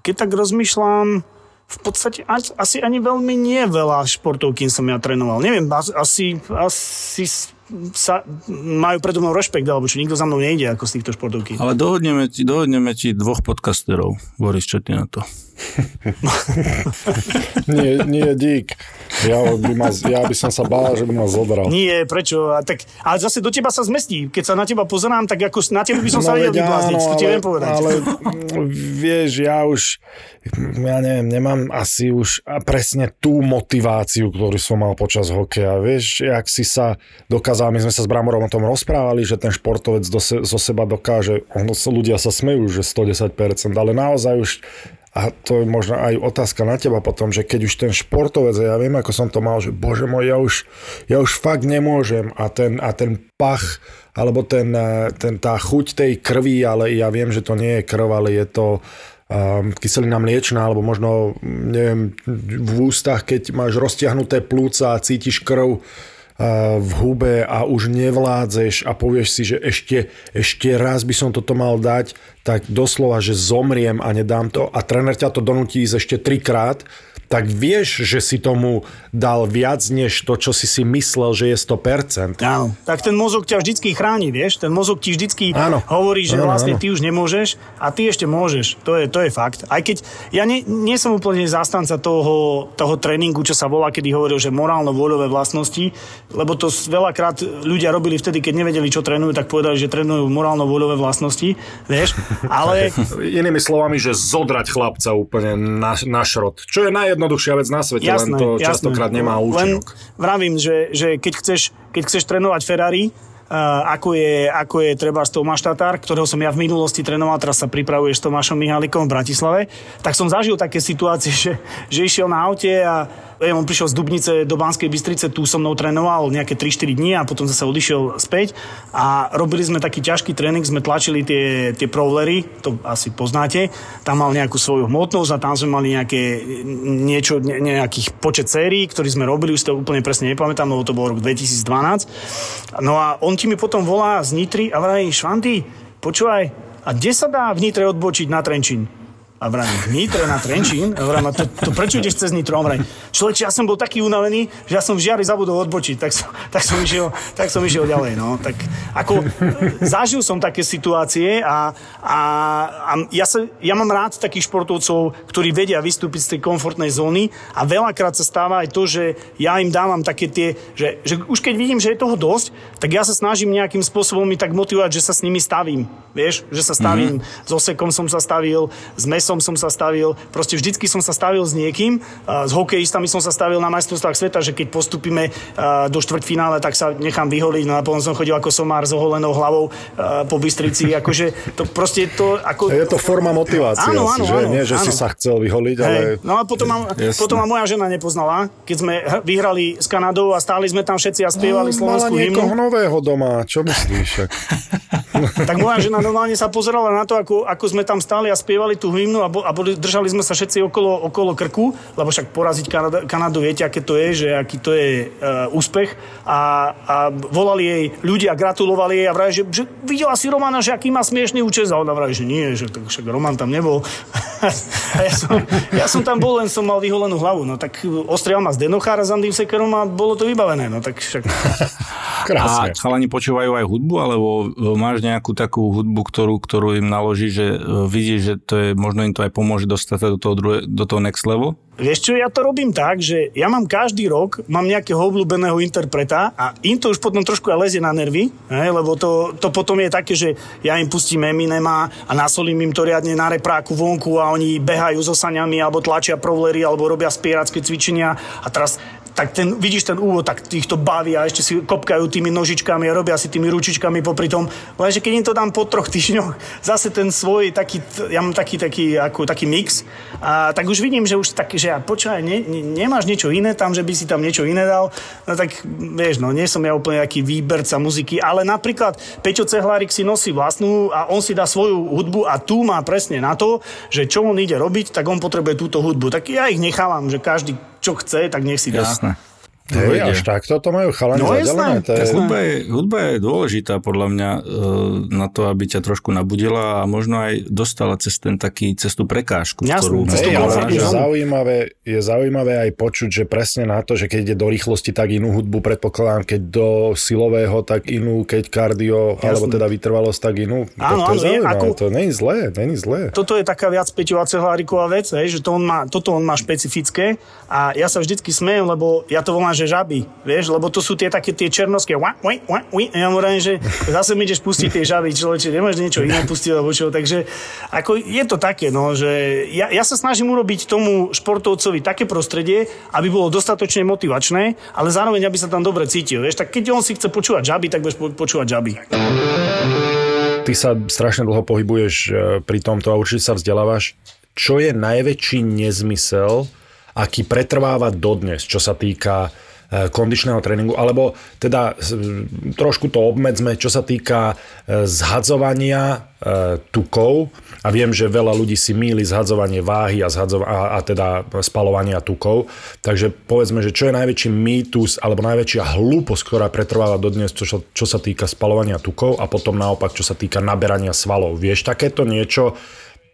keď tak rozmýšľam, v podstate asi ani veľmi nie veľa športovky som ja trénoval. Neviem, asi, asi sa majú predo mnou rešpekt, alebo čo nikto za mnou nejde ako z týchto športovky. Ale dohodneme ti, dohodneme ti dvoch podcasterov. Boris, čo ty na to? <laughs> nie, nie, dík. Ja by, ma, ja by som sa bál, že by ma zobral. Nie, prečo? A tak, ale zase do teba sa zmestí. Keď sa na teba pozerám, tak ako na teba by som no, sa vedel vyblázniť. To ti viem povedať. Ale <laughs> vieš, ja už ja neviem, nemám asi už presne tú motiváciu, ktorú som mal počas hokeja. Vieš, jak si sa dokázal, my sme sa s Bramorom o tom rozprávali, že ten športovec do se, zo seba dokáže, ono, ľudia sa smejú, že 110%, ale naozaj už a to je možno aj otázka na teba potom, že keď už ten športovec, ja viem, ako som to mal, že bože môj, ja už, ja už fakt nemôžem a ten, a ten pach, alebo ten, ten, tá chuť tej krvi, ale ja viem, že to nie je krv, ale je to um, kyselina mliečná, alebo možno, neviem, v ústach, keď máš roztiahnuté plúca a cítiš krv, v hube a už nevládzeš a povieš si, že ešte, ešte raz by som toto mal dať, tak doslova, že zomriem a nedám to. A tréner ťa to donutí ísť ešte trikrát, tak vieš, že si tomu dal viac než to, čo si si myslel, že je 100%. Áno. Tak ten mozog ťa vždycky chráni, vieš? Ten mozog ti vždycky áno. hovorí, že áno, vlastne áno. ty už nemôžeš a ty ešte môžeš. To je, to je fakt. Aj keď ja nie, nie som úplne zástanca toho, toho tréningu, čo sa volá, kedy hovoril, že morálno-vôľové vlastnosti, lebo to veľakrát ľudia robili vtedy, keď nevedeli, čo trénujú, tak povedali, že trénujú morálno-vôľové vlastnosti, vieš? <laughs> Ale... Inými slovami, že zodrať chlapca úplne na, na šrot. Čo je najjednoduchšia vec na svete, jasné, len to jasné. častokrát nemá Len účinok. vravím, že, že keď, chceš, keď chceš trénovať Ferrari, Uh, ako, je, ako je treba s Tomáš Tatár, ktorého som ja v minulosti trénoval, teraz sa pripravuje s Tomášom Mihalikom v Bratislave, tak som zažil také situácie, <laughs> že, že išiel na aute a on prišiel z Dubnice do Banskej Bystrice, tu so mnou trénoval nejaké 3-4 dní a potom zase odišiel späť a robili sme taký ťažký tréning, sme tlačili tie, tie prowlery, to asi poznáte, tam mal nejakú svoju hmotnosť a tam sme mali nejaké niečo, ne, nejakých počet sérií, ktorý sme robili, už to úplne presne nepamätám, lebo to bol rok 2012. No a on ti mi potom volá z Nitry a vraví, Švanty, počúvaj, a kde sa dá v Nitre odbočiť na Trenčín? A vrajím, v Nitre na Trenčín? A vrajím, a to, to prečo ideš cez Nitro? A vrajím, človeče, ja som bol taký unavený, že ja som v žiari zabudol odbočiť, tak som, tak som, išiel, tak som išiel ďalej. No. Tak ako, zažil som také situácie a, a, a ja, sa, ja mám rád takých športovcov, ktorí vedia vystúpiť z tej komfortnej zóny a veľakrát sa stáva aj to, že ja im dávam také tie, že, že už keď vidím, že je toho dosť, tak ja sa snažím nejakým spôsobom mi tak motivovať, že sa s nimi stavím. Vieš, že sa stavím, mm-hmm. s Osekom som sa stavil, s Mesom som sa stavil, proste vždycky som sa stavil s niekým, s hokejistami som sa stavil na majstrovstvách sveta, že keď postupíme do štvrťfinále, tak sa nechám vyholiť, no a potom som chodil ako somár s oholenou hlavou po Bystrici, <laughs> akože to proste to... Ako... Je to forma motivácie, áno, asi, áno, že? áno, Nie, že áno. si sa chcel vyholiť, ale... no a potom ma, potom ma moja žena nepoznala, keď sme vyhrali s Kanadou a stáli sme tam všetci a spievali No, mala slovenskú hymnu. nového doma, čo myslíš? Ak... <laughs> Tak moja žena normálne sa pozerala na to, ako, ako sme tam stáli a spievali tú hymnu a, bo, a boli, držali sme sa všetci okolo, okolo krku, lebo však poraziť Kanada, Kanadu viete, aké to je, že aký to je uh, úspech. A, a volali jej ľudia, gratulovali jej a vraj, že, že videla si Romana, že aký má smiešný účes a ona vraj, že nie, že tak však Roman tam nebol. <laughs> a ja som, ja som tam bol, len som mal vyholenú hlavu. No tak ostrial ma z denochára s Andým Sekerom a bolo to vybavené. No tak však... <laughs> Krásne. A chalani počúvajú aj hudbu, alebo e, máš nejakú takú hudbu, ktorú, ktorú im naloží, že e, vidíš, že to je, možno im to aj pomôže dostať sa do toho, druhé, do toho next level? Vieš čo, ja to robím tak, že ja mám každý rok, mám nejakého obľúbeného interpreta a im to už potom trošku aj lezie na nervy, hej, lebo to, to potom je také, že ja im pustím Eminema a nasolím im to riadne na repráku vonku a oni behajú so saňami alebo tlačia provlery alebo robia spieracké cvičenia a teraz tak ten, vidíš ten úvod, tak ich to baví a ešte si kopkajú tými nožičkami a robia si tými ručičkami popri tom. Lenže keď im to dám po troch týždňoch, <laughs> zase ten svoj taký, ja mám taký, taký, ako, taký mix, a tak už vidím, že už tak, že ja počúvaj, ne, ne, nemáš niečo iné tam, že by si tam niečo iné dal, no tak vieš, no nie som ja úplne taký výberca muziky, ale napríklad Peťo Cehlárik si nosí vlastnú a on si dá svoju hudbu a tu má presne na to, že čo on ide robiť, tak on potrebuje túto hudbu. Tak ja ich nechávam, že každý čo chce, tak nech si dá. Jasné. Hej, až takto to majú chalani No, zadelené. jasné. To je... Hudba je, hudba je dôležitá podľa mňa e, na to, aby ťa trošku nabudila a možno aj dostala cez ten taký, cez tú prekážku, Jasné, ktorú... cez Hej, ale je zaujímavé, je zaujímavé aj počuť, že presne na to, že keď ide do rýchlosti, tak inú hudbu predpokladám, keď do silového, tak inú, keď kardio, alebo teda vytrvalosť, tak inú. Áno, to, to je je zaujímavé, ako- to není zlé, není zlé. toto je taká viac Peťová cehláriková vec, hej, že to on má, toto on má špecifické a ja sa vždycky smejem, lebo ja to volám, že žaby, vieš, lebo to sú tie také tie černovské ja mu že zase mi ideš pustiť tie žaby, človeče, nemáš niečo iné pustiť, alebo čo, takže ako je to také, no, že ja, ja sa snažím urobiť tomu športovcovi také prostredie, aby bolo dostatočne motivačné, ale zároveň, aby sa tam dobre cítil, vieš, tak keď on si chce počúvať žaby, tak budeš po- počúvať žaby. Ty sa strašne dlho pohybuješ e, pri tomto a určite sa vzdelávaš. Čo je najväčší nezmysel, aký pretrváva dodnes, čo sa týka kondičného tréningu, alebo teda trošku to obmedzme, čo sa týka e, zhadzovania tukov a viem, že veľa ľudí si míli zhadzovanie váhy a, zhadzov- a, a teda spalovania tukov. Takže povedzme, že čo je najväčší mýtus alebo najväčšia hlúposť, ktorá pretrváva dodnes, čo, sa, čo sa týka spalovania tukov a potom naopak, čo sa týka naberania svalov. Vieš takéto niečo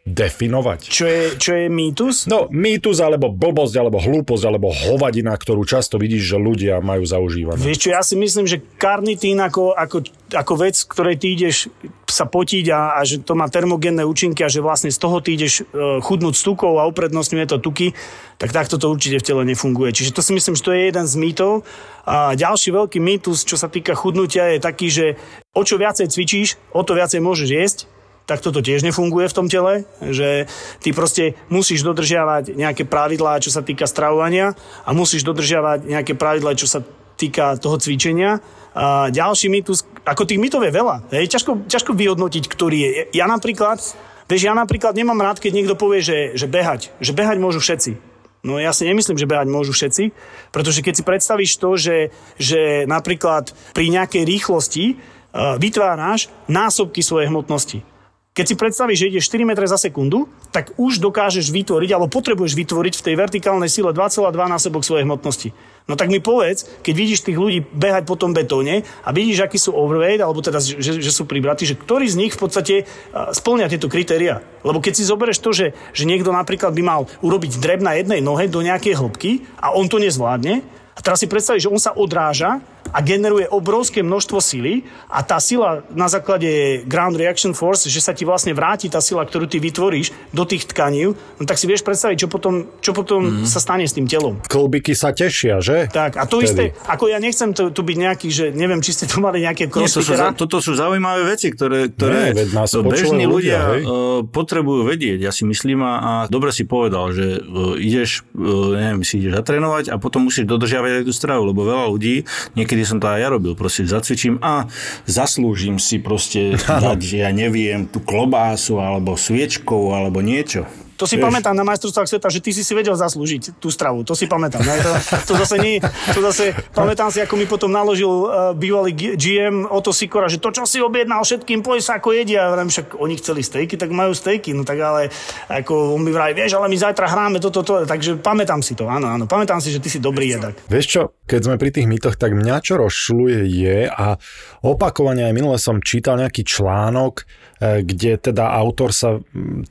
definovať. Čo je, čo je mýtus? No, mýtus, alebo blbosť, alebo hlúposť, alebo hovadina, ktorú často vidíš, že ľudia majú zaužívané. Vieš čo, ja si myslím, že karnitín ako, ako, ako vec, ktorej ty ideš sa potiť a, a že to má termogénne účinky a že vlastne z toho ty ideš uh, chudnúť s tukou a uprednostňuje to tuky, tak takto to určite v tele nefunguje. Čiže to si myslím, že to je jeden z mýtov. A ďalší veľký mýtus, čo sa týka chudnutia, je taký, že o čo viacej cvičíš, o to viacej môžeš jesť tak toto tiež nefunguje v tom tele, že ty proste musíš dodržiavať nejaké pravidlá, čo sa týka stravovania a musíš dodržiavať nejaké pravidlá, čo sa týka toho cvičenia. A ďalší mýtus, ako tých mýtov je veľa, hej, ťažko, ťažko vyhodnotiť, ktorý je. Ja napríklad, vieš, ja napríklad nemám rád, keď niekto povie, že, že behať, že behať môžu všetci. No ja si nemyslím, že behať môžu všetci, pretože keď si predstavíš to, že, že napríklad pri nejakej rýchlosti uh, vytváraš násobky svojej hmotnosti. Keď si predstavíš, že ideš 4 metre za sekundu, tak už dokážeš vytvoriť, alebo potrebuješ vytvoriť v tej vertikálnej sile 2,2 násobok svojej hmotnosti. No tak mi povedz, keď vidíš tých ľudí behať po tom betóne a vidíš, akí sú overweight, alebo teda, že, že sú pribratí, že ktorý z nich v podstate splňa tieto kritéria. Lebo keď si zoberieš to, že, že niekto napríklad by mal urobiť dreb na jednej nohe do nejakej hĺbky a on to nezvládne, a teraz si predstavíš, že on sa odráža a generuje obrovské množstvo sily a tá sila na základe ground reaction force, že sa ti vlastne vráti tá sila, ktorú ty vytvoríš do tých tkaní, no tak si vieš predstaviť, čo potom, čo potom mm. sa stane s tým telom. Klbiky sa tešia, že? Tak, a to Vtedy. isté, ako ja nechcem tu, tu byť nejaký, že neviem, či ste tu mali nejaké crossfitera. Nie, to sú, toto sú zaujímavé veci, ktoré, ktoré Nie, nás bežní ľudia, ľudia uh, potrebujú vedieť, ja si myslím, a, a dobre si povedal, že uh, ideš, uh, neviem, si ideš zatrénovať a potom musíš dodržiavať aj tú stravu, lebo veľa ľudí niekedy som to aj ja robil, proste zacvičím a zaslúžim si proste <laughs> dať, ja neviem, tú klobásu alebo sviečkou alebo niečo. To si Vieš. pamätám na majstrovstvách sveta, že ty si si vedel zaslúžiť tú stravu. To si pamätám. Ne? To, to, zase nie, to zase, pamätám si, ako mi potom naložil uh, bývalý GM Oto Sikora, že to, čo si objednal všetkým, poď sa ako jedia. Ja však oni chceli stejky, tak majú stejky. No tak ale ako on mi vraj, vieš, ale my zajtra hráme toto, to, to. Takže pamätám si to. Áno, áno. Pamätám si, že ty si dobrý jedak. Vieš čo, keď sme pri tých mýtoch, tak mňa čo rozšľuje je a opakovane aj minule som čítal nejaký článok, e, kde teda autor sa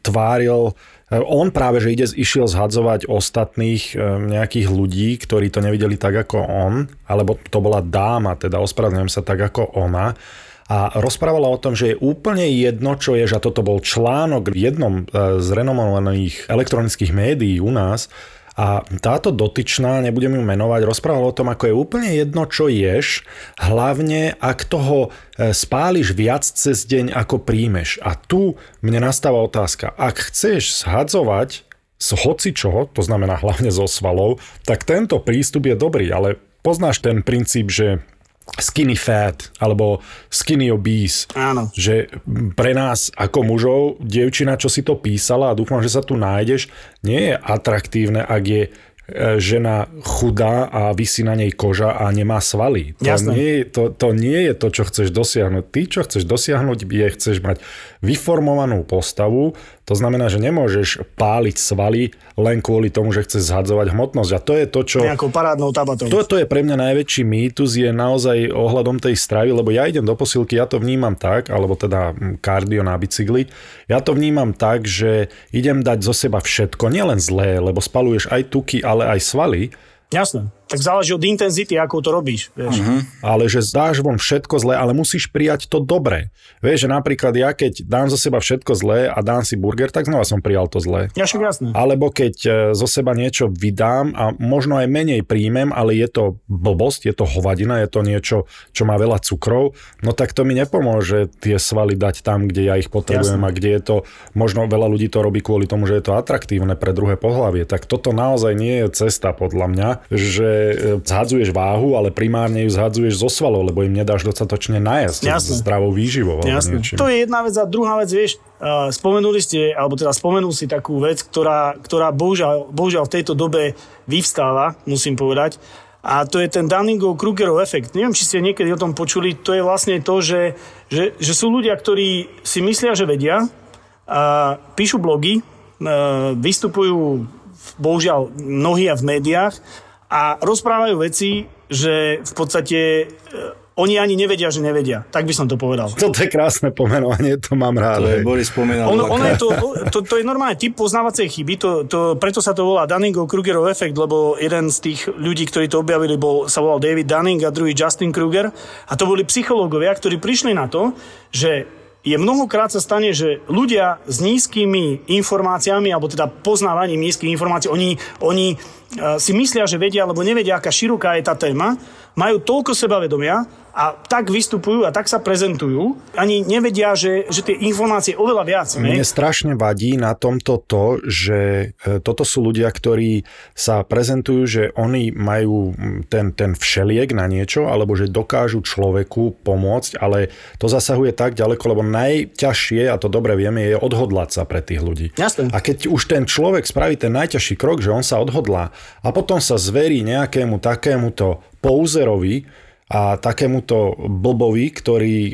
tváril, on práve, že ide, išiel zhadzovať ostatných e, nejakých ľudí, ktorí to nevideli tak ako on, alebo to bola dáma, teda ospravedlňujem sa tak ako ona, a rozprávala o tom, že je úplne jedno, čo je, že toto bol článok v jednom z renomovaných elektronických médií u nás, a táto dotyčná, nebudem ju menovať, rozprával o tom, ako je úplne jedno, čo ješ, hlavne ak toho e, spáliš viac cez deň, ako príjmeš. A tu mne nastáva otázka, ak chceš zhadzovať z hocičoho, to znamená hlavne zo svalov, tak tento prístup je dobrý, ale poznáš ten princíp, že skinny fat alebo skinny obese. Áno. Že pre nás ako mužov, dievčina, čo si to písala a dúfam, že sa tu nájdeš, nie je atraktívne, ak je E, žena chudá a vysí na nej koža a nemá svaly. To nie, to, to nie je to, čo chceš dosiahnuť. Ty, čo chceš dosiahnuť, je, chceš mať vyformovanú postavu, to znamená, že nemôžeš páliť svaly len kvôli tomu, že chceš zhadzovať hmotnosť. A to je to, čo... Nejakou parádnou tabatou. To, to je pre mňa najväčší mýtus, je naozaj ohľadom tej stravy, lebo ja idem do posilky, ja to vnímam tak, alebo teda kardio na bicykli, ja to vnímam tak, že idem dať zo seba všetko, nielen zlé, lebo spaluješ aj tuky, ale aj svaly. Jasné. Tak záleží od intenzity, ako to robíš. Vieš. Uh-huh. Ale že zdáš von všetko zlé, ale musíš prijať to dobré. Vieš, že napríklad ja keď dám zo seba všetko zlé a dám si burger, tak znova som prijal to zlé. Ja však jasné. Alebo keď e, zo seba niečo vydám a možno aj menej príjmem, ale je to blbosť, je to hovadina, je to niečo, čo má veľa cukrov, no tak to mi nepomôže tie svaly dať tam, kde ja ich potrebujem jasné. a kde je to, možno veľa ľudí to robí kvôli tomu, že je to atraktívne pre druhé pohlavie. Tak toto naozaj nie je cesta podľa mňa, že zhadzuješ váhu, ale primárne ju zhadzuješ zo svalov, lebo im nedáš dostatočne najasť s zdravou výživou. Jasne. To je jedna vec a druhá vec, vieš, uh, spomenuli ste, alebo teda spomenul si takú vec, ktorá, ktorá bohužiaľ, bohužiaľ v tejto dobe vyvstáva, musím povedať, a to je ten Dunning-Krugerov efekt. Neviem, či ste niekedy o tom počuli, to je vlastne to, že, že, že sú ľudia, ktorí si myslia, že vedia, a píšu blogy, vystupujú bohužiaľ mnohí a v médiách a rozprávajú veci, že v podstate oni ani nevedia, že nevedia. Tak by som to povedal. Toto je krásne pomenovanie, to mám rád. To je Boris spomínal. On, on je to, to, to, je normálne typ poznávacej chyby, to, to, preto sa to volá Dunning-Krugerov efekt, lebo jeden z tých ľudí, ktorí to objavili, bol, sa volal David Dunning a druhý Justin Kruger. A to boli psychológovia, ktorí prišli na to, že je mnohokrát sa stane, že ľudia s nízkymi informáciami, alebo teda poznávaním nízkych informácií, oni, oni si myslia, že vedia, alebo nevedia, aká široká je tá téma, majú toľko sebavedomia, a tak vystupujú a tak sa prezentujú. Ani nevedia, že, že tie informácie oveľa viac. Ne? Mne strašne vadí na tomto to, že e, toto sú ľudia, ktorí sa prezentujú, že oni majú ten, ten všeliek na niečo, alebo že dokážu človeku pomôcť, ale to zasahuje tak ďaleko, lebo najťažšie, a to dobre vieme, je odhodlať sa pre tých ľudí. Jasne. A keď už ten človek spraví ten najťažší krok, že on sa odhodlá a potom sa zverí nejakému takémuto pouzerovi, a takémuto blbovi, ktorý e,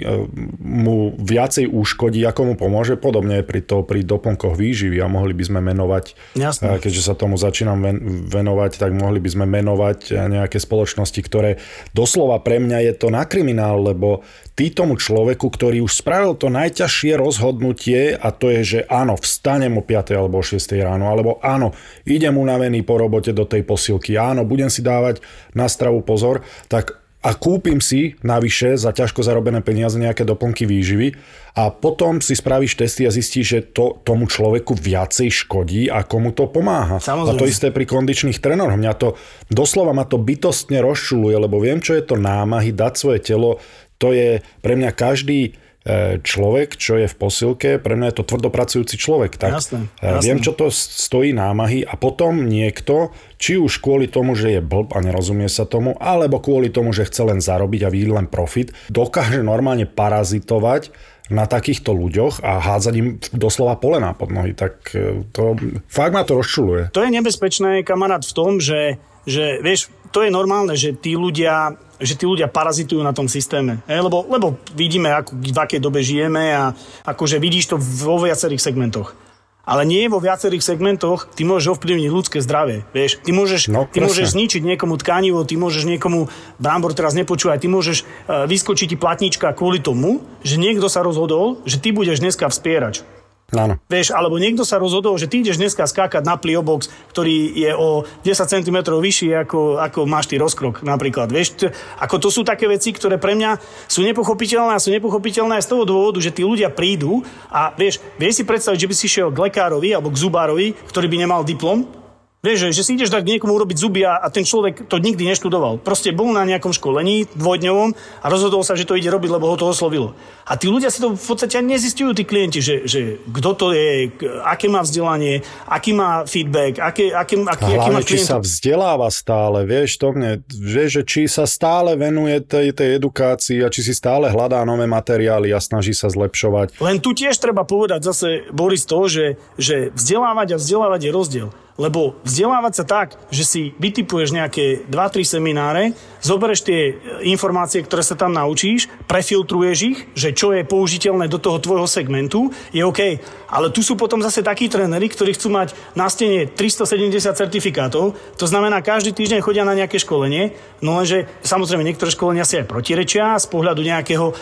mu viacej uškodí, ako mu pomôže, podobne pri, to, pri doplnkoch výživy a mohli by sme menovať, Jasne. E, keďže sa tomu začínam venovať, tak mohli by sme menovať nejaké spoločnosti, ktoré doslova pre mňa je to na kriminál, lebo ty tomu človeku, ktorý už spravil to najťažšie rozhodnutie a to je, že áno, vstanem o 5 alebo o 6 ráno, alebo áno, idem unavený po robote do tej posilky, áno, budem si dávať na stravu pozor, tak a kúpim si navyše za ťažko zarobené peniaze nejaké doplnky výživy a potom si spravíš testy a zistíš, že to tomu človeku viacej škodí, ako mu to pomáha. Samozrejme. A to isté pri kondičných trénoroch. Mňa to, doslova ma to bytostne rozčuluje, lebo viem, čo je to námahy, dať svoje telo. To je pre mňa každý človek, čo je v posilke, pre mňa je to tvrdopracujúci človek. Tak jasné, e, jasné. Viem, čo to stojí námahy a potom niekto, či už kvôli tomu, že je blb a nerozumie sa tomu, alebo kvôli tomu, že chce len zarobiť a vidieť len profit, dokáže normálne parazitovať na takýchto ľuďoch a hádzať im doslova polená pod nohy. Tak e, to fakt ma to rozčuluje. To je nebezpečné, kamarát, v tom, že, že vieš, to je normálne, že tí ľudia že tí ľudia parazitujú na tom systéme. E, lebo, lebo vidíme, ako, v akej dobe žijeme a akože vidíš to vo viacerých segmentoch. Ale nie vo viacerých segmentoch ty môžeš ovplyvniť ľudské zdravie. Vieš, ty môžeš, no, ty môžeš zničiť niekomu tkanivo, ty môžeš niekomu, Brambor teraz nepočúvaj, ty môžeš uh, vyskočiť ti platnička kvôli tomu, že niekto sa rozhodol, že ty budeš dneska vspierač. Áno. Vieš, alebo niekto sa rozhodol, že ty ideš dneska skákať na pliobox, ktorý je o 10 cm vyšší, ako, ako máš ty rozkrok napríklad. Vieš, t- ako to sú také veci, ktoré pre mňa sú nepochopiteľné a sú nepochopiteľné aj z toho dôvodu, že tí ľudia prídu a vieš, vieš si predstaviť, že by si šiel k lekárovi alebo k zubárovi, ktorý by nemal diplom, Vieš, že, že si ideš dať niekomu urobiť zuby a, a ten človek to nikdy neštudoval. Proste bol na nejakom školení dvojdňovom a rozhodol sa, že to ide robiť, lebo ho to oslovilo. A tí ľudia si to v podstate ani nezistujú, tí klienti, že, že kto to je, aké má vzdelanie, aký má feedback, aké, aké, aký, aký má či sa vzdeláva stále, vieš, to mne, vieš, že či sa stále venuje tej, tej edukácii a či si stále hľadá nové materiály a snaží sa zlepšovať. Len tu tiež treba povedať zase, Boris, to, že, že vzdelávať a vzdelávať je rozdiel. Lebo vzdelávať sa tak, že si vytipuješ nejaké 2-3 semináre, zoberieš tie informácie, ktoré sa tam naučíš, prefiltruješ ich, že čo je použiteľné do toho tvojho segmentu, je OK. Ale tu sú potom zase takí tréneri, ktorí chcú mať na stene 370 certifikátov, to znamená, každý týždeň chodia na nejaké školenie, no lenže samozrejme niektoré školenia si aj protirečia z pohľadu nejakého uh,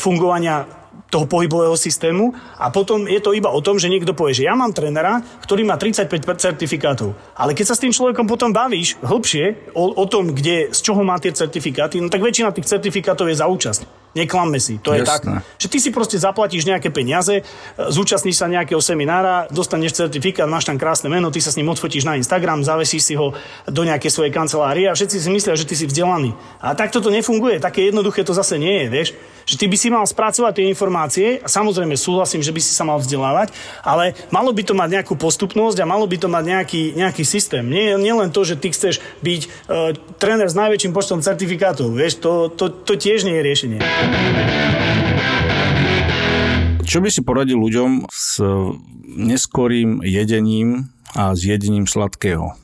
fungovania toho pohybového systému a potom je to iba o tom, že niekto povie, že ja mám trénera, ktorý má 35 certifikátov. Ale keď sa s tým človekom potom bavíš hĺbšie o, o tom, kde, z čoho má tie certifikáty, no tak väčšina tých certifikátov je za účasť. Neklamme si. To je Jasné. tak, že ty si proste zaplatíš nejaké peniaze, zúčastníš sa nejakého seminára, dostaneš certifikát, máš tam krásne meno, ty sa s ním odfotíš na Instagram, zavesíš si ho do nejakej svojej kancelárie a všetci si myslia, že ty si vzdelaný. A takto to nefunguje, také jednoduché to zase nie je, vieš. Že ty by si mal spracovať tie informácie a samozrejme súhlasím, že by si sa mal vzdelávať, ale malo by to mať nejakú postupnosť a malo by to mať nejaký, nejaký systém. Nie, nie len to, že ty chceš byť uh, tréner s najväčším počtom certifikátov, vieš, to, to, to tiež nie je riešenie. Čo by si poradil ľuďom s neskorým jedením a s jedením sladkého?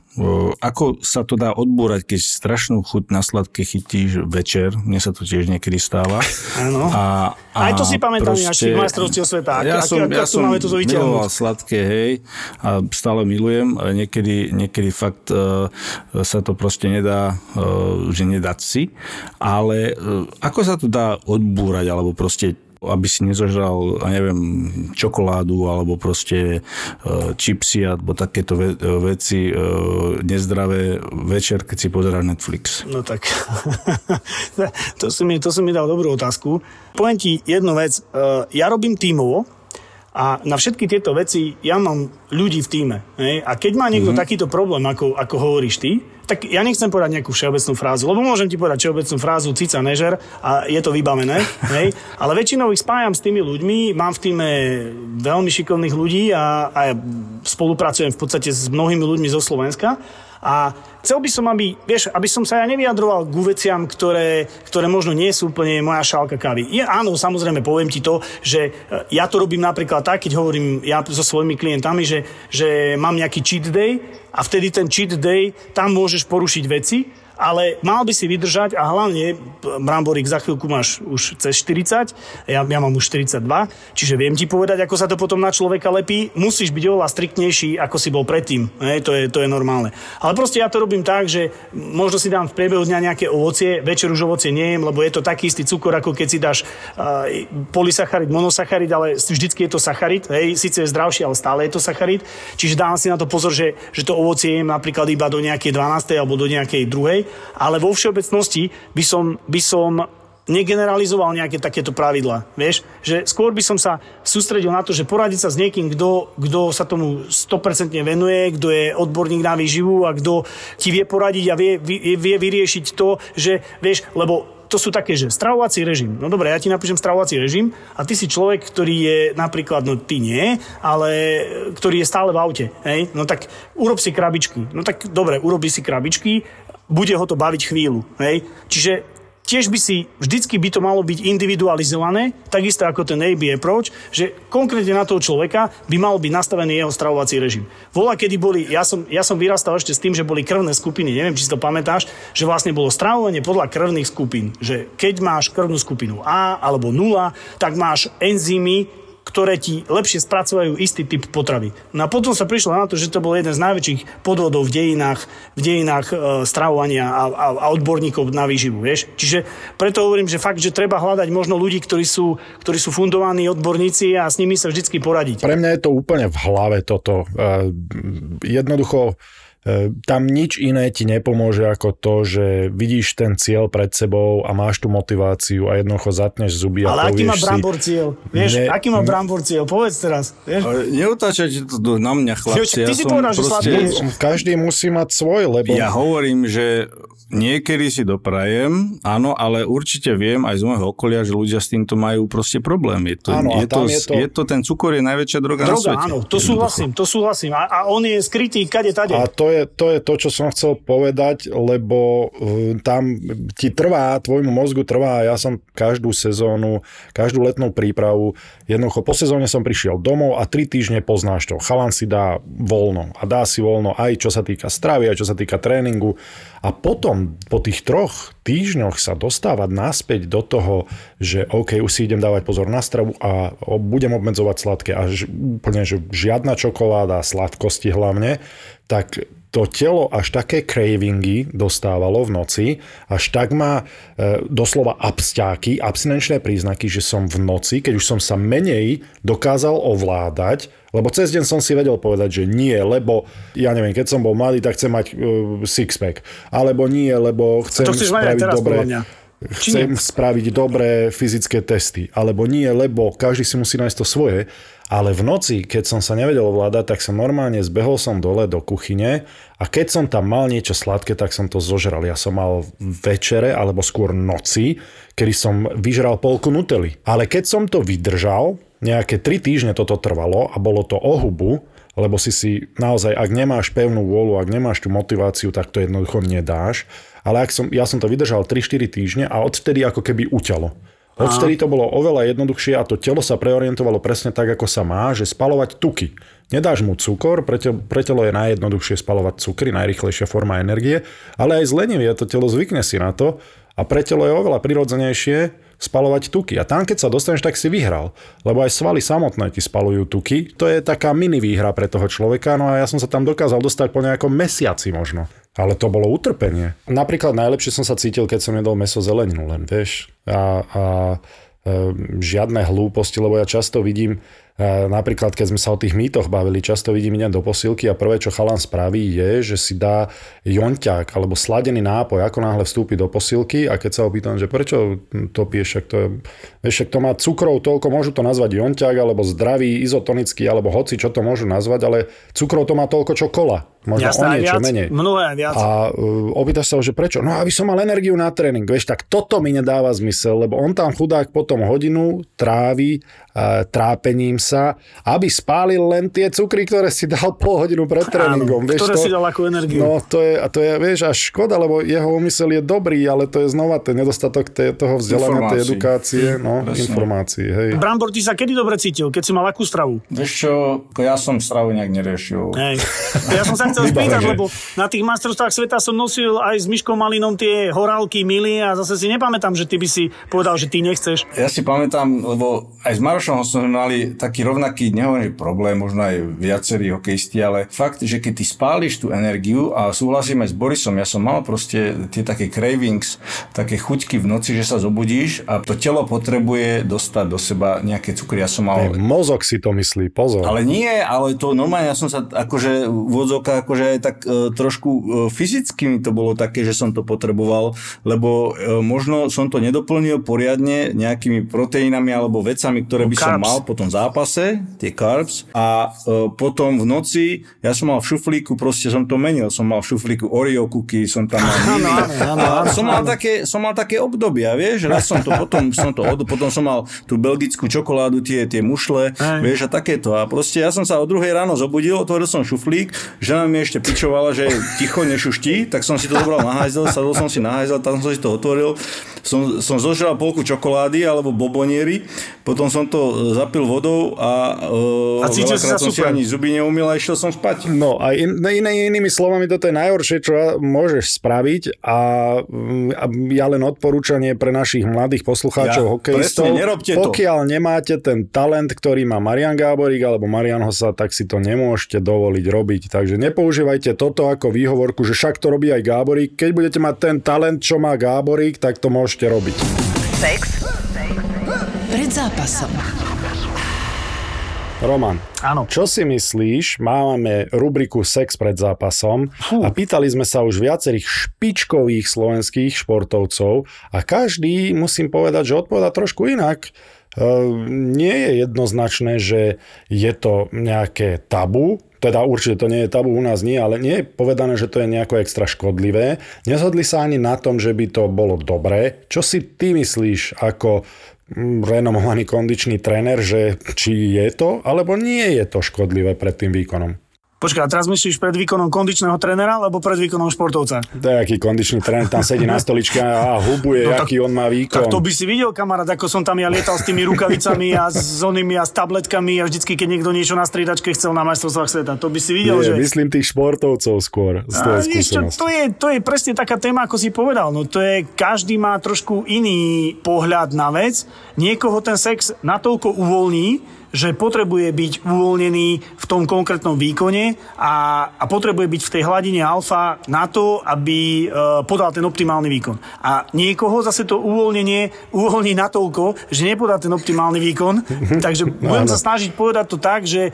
Ako sa to dá odbúrať, keď strašnú chuť na sladké chytíš večer, mne sa to tiež niekedy stáva. Áno. A, a Aj to si pamätám proste, tých majstrovstiev sveta. Ja ak, som, ak, ja ak som máme miloval sladké, hej, a stále milujem, niekedy, niekedy fakt uh, sa to proste nedá, uh, že nedať si, ale uh, ako sa to dá odbúrať, alebo proste aby si nezožral, neviem, čokoládu alebo proste uh, čipsy alebo takéto ve- veci uh, nezdravé večer, keď si pozerá Netflix. No tak, <laughs> to, si mi, to si mi dal dobrú otázku. Poviem ti jednu vec. Ja robím tímovo, a na všetky tieto veci ja mám ľudí v týme. Hej? A keď má niekto mm-hmm. takýto problém, ako, ako hovoríš ty, tak ja nechcem povedať nejakú všeobecnú frázu, lebo môžem ti povedať všeobecnú frázu cica nežer a je to vybavené, <laughs> hej? ale väčšinou ich spájam s tými ľuďmi, mám v týme veľmi šikovných ľudí a, a spolupracujem v podstate s mnohými ľuďmi zo Slovenska a chcel by som, aby, vieš, aby som sa ja nevyjadroval ku veciam, ktoré, ktoré možno nie sú úplne moja šálka kávy. Je, áno, samozrejme, poviem ti to, že e, ja to robím napríklad tak, keď hovorím ja so svojimi klientami, že, že mám nejaký cheat day a vtedy ten cheat day, tam môžeš porušiť veci, ale mal by si vydržať a hlavne, Bramborik, za chvíľku máš už cez 40, ja, ja mám už 42, čiže viem ti povedať, ako sa to potom na človeka lepí, musíš byť oveľa striktnejší, ako si bol predtým, hej, to, je, to je normálne. Ale proste ja to robím tak, že možno si dám v priebehu dňa nejaké ovocie, večer už ovocie nejem, lebo je to taký istý cukor, ako keď si dáš uh, polysacharid, monosacharid, ale vždycky je to sacharid, hej, síce je zdravší, ale stále je to sacharid, čiže dám si na to pozor, že, že to ovocie jem napríklad iba do nejakej 12. alebo do nejakej druhej ale vo všeobecnosti by som, by som negeneralizoval nejaké takéto pravidla. Vieš, že skôr by som sa sústredil na to, že poradiť sa s niekým, kto, kto sa tomu 100% venuje, kto je odborník na výživu a kto ti vie poradiť a vie, vie, vie vyriešiť to, že vieš, lebo to sú také, že stravovací režim. No dobre, ja ti napíšem stravovací režim a ty si človek, ktorý je napríklad, no ty nie, ale ktorý je stále v aute. Hej? No tak urob si krabičky. No tak dobre, urobi si krabičky, bude ho to baviť chvíľu. Hej? Čiže tiež by si, vždycky by to malo byť individualizované, takisto ako ten AB approach, že konkrétne na toho človeka by mal byť nastavený jeho stravovací režim. Vola, kedy boli, ja som, ja som vyrastal ešte s tým, že boli krvné skupiny, neviem, či si to pamätáš, že vlastne bolo stravovanie podľa krvných skupín, že keď máš krvnú skupinu A alebo 0, tak máš enzymy, ktoré ti lepšie spracovajú istý typ potravy. No a potom sa prišlo na to, že to bol jeden z najväčších podvodov v dejinách, v dejinách e, stravovania a, a, a odborníkov na výživu, vieš. Čiže preto hovorím, že fakt, že treba hľadať možno ľudí, ktorí sú, ktorí sú fundovaní odborníci a s nimi sa vždycky poradiť. Pre mňa je to úplne v hlave toto. E, jednoducho tam nič iné ti nepomôže ako to, že vidíš ten cieľ pred sebou a máš tú motiváciu a jednoducho zatneš zuby a Ale aký má Brambor cieľ? Vieš, ne, aký má Brambor cieľ? Povedz teraz. Vieš? To na mňa, chlapci. Ty ja si povedal, že proste... Každý musí mať svoj, lebo... Ja hovorím, že Niekedy si doprajem, áno, ale určite viem aj z môjho okolia, že ľudia s týmto majú proste problém. Je to, áno, je, to, je, to... je to, ten cukor je najväčšia droga, droga na svete. áno, to súhlasím, to súhlasím. A, a on je skrytý kade tade. A to je, to je to, čo som chcel povedať, lebo tam ti trvá, tvojmu mozgu trvá, ja som každú sezónu, každú letnú prípravu, jednoducho po sezóne som prišiel domov a tri týždne poznáš to. Chalan si dá voľno a dá si voľno aj čo sa týka stravy, aj čo sa týka tréningu a potom po tých troch týždňoch sa dostávať naspäť do toho, že OK, už si idem dávať pozor na stravu a budem obmedzovať sladké a úplne, že žiadna čokoláda, sladkosti hlavne, tak to telo až také cravingy dostávalo v noci, až tak má e, doslova absťáky, abstinenčné príznaky, že som v noci, keď už som sa menej dokázal ovládať, lebo cez deň som si vedel povedať, že nie, lebo ja neviem, keď som bol mladý, tak chcem mať uh, sixpack. Alebo nie, lebo chcem spraviť dobre chcem spraviť dobré fyzické testy. Alebo nie, lebo každý si musí nájsť to svoje. Ale v noci, keď som sa nevedel ovládať, tak som normálne zbehol som dole do kuchyne a keď som tam mal niečo sladké, tak som to zožral. Ja som mal večere, alebo skôr noci, kedy som vyžral polku nutely. Ale keď som to vydržal, nejaké 3 týždne toto trvalo a bolo to o hubu, lebo si si naozaj, ak nemáš pevnú vôľu, ak nemáš tú motiváciu, tak to jednoducho nedáš. Ale ak som, ja som to vydržal 3-4 týždne a odtedy ako keby uťalo. Odvtedy to bolo oveľa jednoduchšie a to telo sa preorientovalo presne tak, ako sa má, že spalovať tuky. Nedáš mu cukor, pre, pre telo je najjednoduchšie spalovať cukry, najrychlejšia forma energie, ale aj z lenivie to telo zvykne si na to a pre telo je oveľa prirodzenejšie spalovať tuky. A tam, keď sa dostaneš, tak si vyhral. Lebo aj svaly samotné ti spalujú tuky. To je taká mini výhra pre toho človeka. No a ja som sa tam dokázal dostať po nejakom mesiaci možno. Ale to bolo utrpenie. Napríklad najlepšie som sa cítil, keď som jedol meso zeleninu len, vieš. A, a e, žiadne hlúposti, lebo ja často vidím Napríklad, keď sme sa o tých mýtoch bavili, často vidím idem do posilky a prvé, čo chalan spraví, je, že si dá jonťák alebo sladený nápoj, ako náhle vstúpi do posilky a keď sa opýtam, že prečo to piješ, to, je, vieš, to má cukrov toľko, môžu to nazvať jonťák alebo zdravý, izotonický, alebo hoci, čo to môžu nazvať, ale cukrov to má toľko, čo kola. Možno Jasné, o niečo viac, menej. Mnohé viac. A uh, opýtaš sa že prečo? No aby som mal energiu na tréning. Vieš, tak toto mi nedáva zmysel, lebo on tam chudák potom hodinu trávi uh, trápením sa, aby spálil len tie cukry, ktoré si dal pol hodinu pred tréningom. Áno, vieš, ktoré to, si dal ako energiu. No to je, a to je, vieš, až škoda, lebo jeho úmysel je dobrý, ale to je znova ten nedostatok tej, toho vzdelania, tej edukácie, no, informácií. Hej. Brambor, ty sa kedy dobre cítil, keď si mal akú stravu? Vieš čo, ja som stravu nejak neriešil. Hej. Ja som sa chcel <laughs> spýtať, lebo na tých majstrovstvách sveta som nosil aj s Myškom Malinom tie horálky, mily a zase si nepamätám, že ty by si povedal, že ty nechceš. Ja si pamätám, lebo aj s Marošom sme mali taký rovnaký, nehovorím, že problém, možno aj viacerí hokejisti, ale fakt, že keď ty spáliš tú energiu a súhlasím aj s Borisom, ja som mal proste tie také cravings, také chuťky v noci, že sa zobudíš a to telo potrebuje dostať do seba nejaké cukry. Ja som mal... Aj mozog si to myslí, pozor. Ale nie, ale to normálne, ja som sa akože v akože tak e, trošku e, fyzicky mi to bolo také, že som to potreboval, lebo e, možno som to nedoplnil poriadne nejakými proteínami alebo vecami, ktoré by carbs. som mal po tom zápase, tie carbs a potom v noci, ja som mal v šuflíku, proste som to menil, som mal v šuflíku Oreo cookie, som tam mal <laughs> mili, a som mal také, som mal také obdobia, vieš, raz som to potom, som to, potom som mal tú belgickú čokoládu, tie, tie mušle, Aj. vieš, a takéto. A proste ja som sa o druhej ráno zobudil, otvoril som šuflík, žena mi ešte pičovala, že ticho nešušti, tak som si to zobral na hajzel, sadol som si na hajzel, tam som si to otvoril, som, som zožral polku čokolády alebo boboniery, potom som to zapil vodou a, uh, a cítil sa som si ani zuby neumil a išiel som spať. No a in, iné, inými slovami, toto je najhoršie, čo môžeš spraviť a, a ja len odporúčanie pre našich mladých poslucháčov ja, hokejistov. Presne, pokiaľ to. nemáte ten talent, ktorý má Marian Gáborík alebo Marian Hosa, tak si to nemôžete dovoliť robiť. Takže nepoužívajte toto ako výhovorku, že však to robí aj Gáborík. Keď budete mať ten talent, čo má Gáborík, tak to môžete robiť. Sex. Pred zápasom. Roman, Áno. čo si myslíš? Máme rubriku Sex pred zápasom Fú. a pýtali sme sa už viacerých špičkových slovenských športovcov a každý, musím povedať, že odpoveda trošku inak. Ehm, nie je jednoznačné, že je to nejaké tabu, teda určite to nie je tabu u nás nie, ale nie je povedané, že to je nejako extra škodlivé. Nezhodli sa ani na tom, že by to bolo dobré. Čo si ty myslíš ako renomovaný kondičný tréner, že či je to, alebo nie je to škodlivé pred tým výkonom? Počkaj, a teraz myslíš pred výkonom kondičného trénera alebo pred výkonom športovca? To je aký kondičný tréner, tam sedí na stoličke a hubuje, no, tak, aký on má výkon. Tak to by si videl, kamarát, ako som tam ja lietal s tými rukavicami a s onými a s tabletkami a vždycky, keď niekto niečo na striedačke chcel na majstrovstvách sveta. To by si videl, Nie, že... myslím tých športovcov skôr. Z a, čo, to, je, to je presne taká téma, ako si povedal. No to je, každý má trošku iný pohľad na vec. Niekoho ten sex natoľko uvoľní, že potrebuje byť uvoľnený v tom konkrétnom výkone a, a potrebuje byť v tej hladine alfa na to, aby e, podal ten optimálny výkon. A niekoho zase to uvoľnenie uvoľní natoľko, že nepodá ten optimálny výkon, <laughs> takže budem sa snažiť povedať to tak, že e,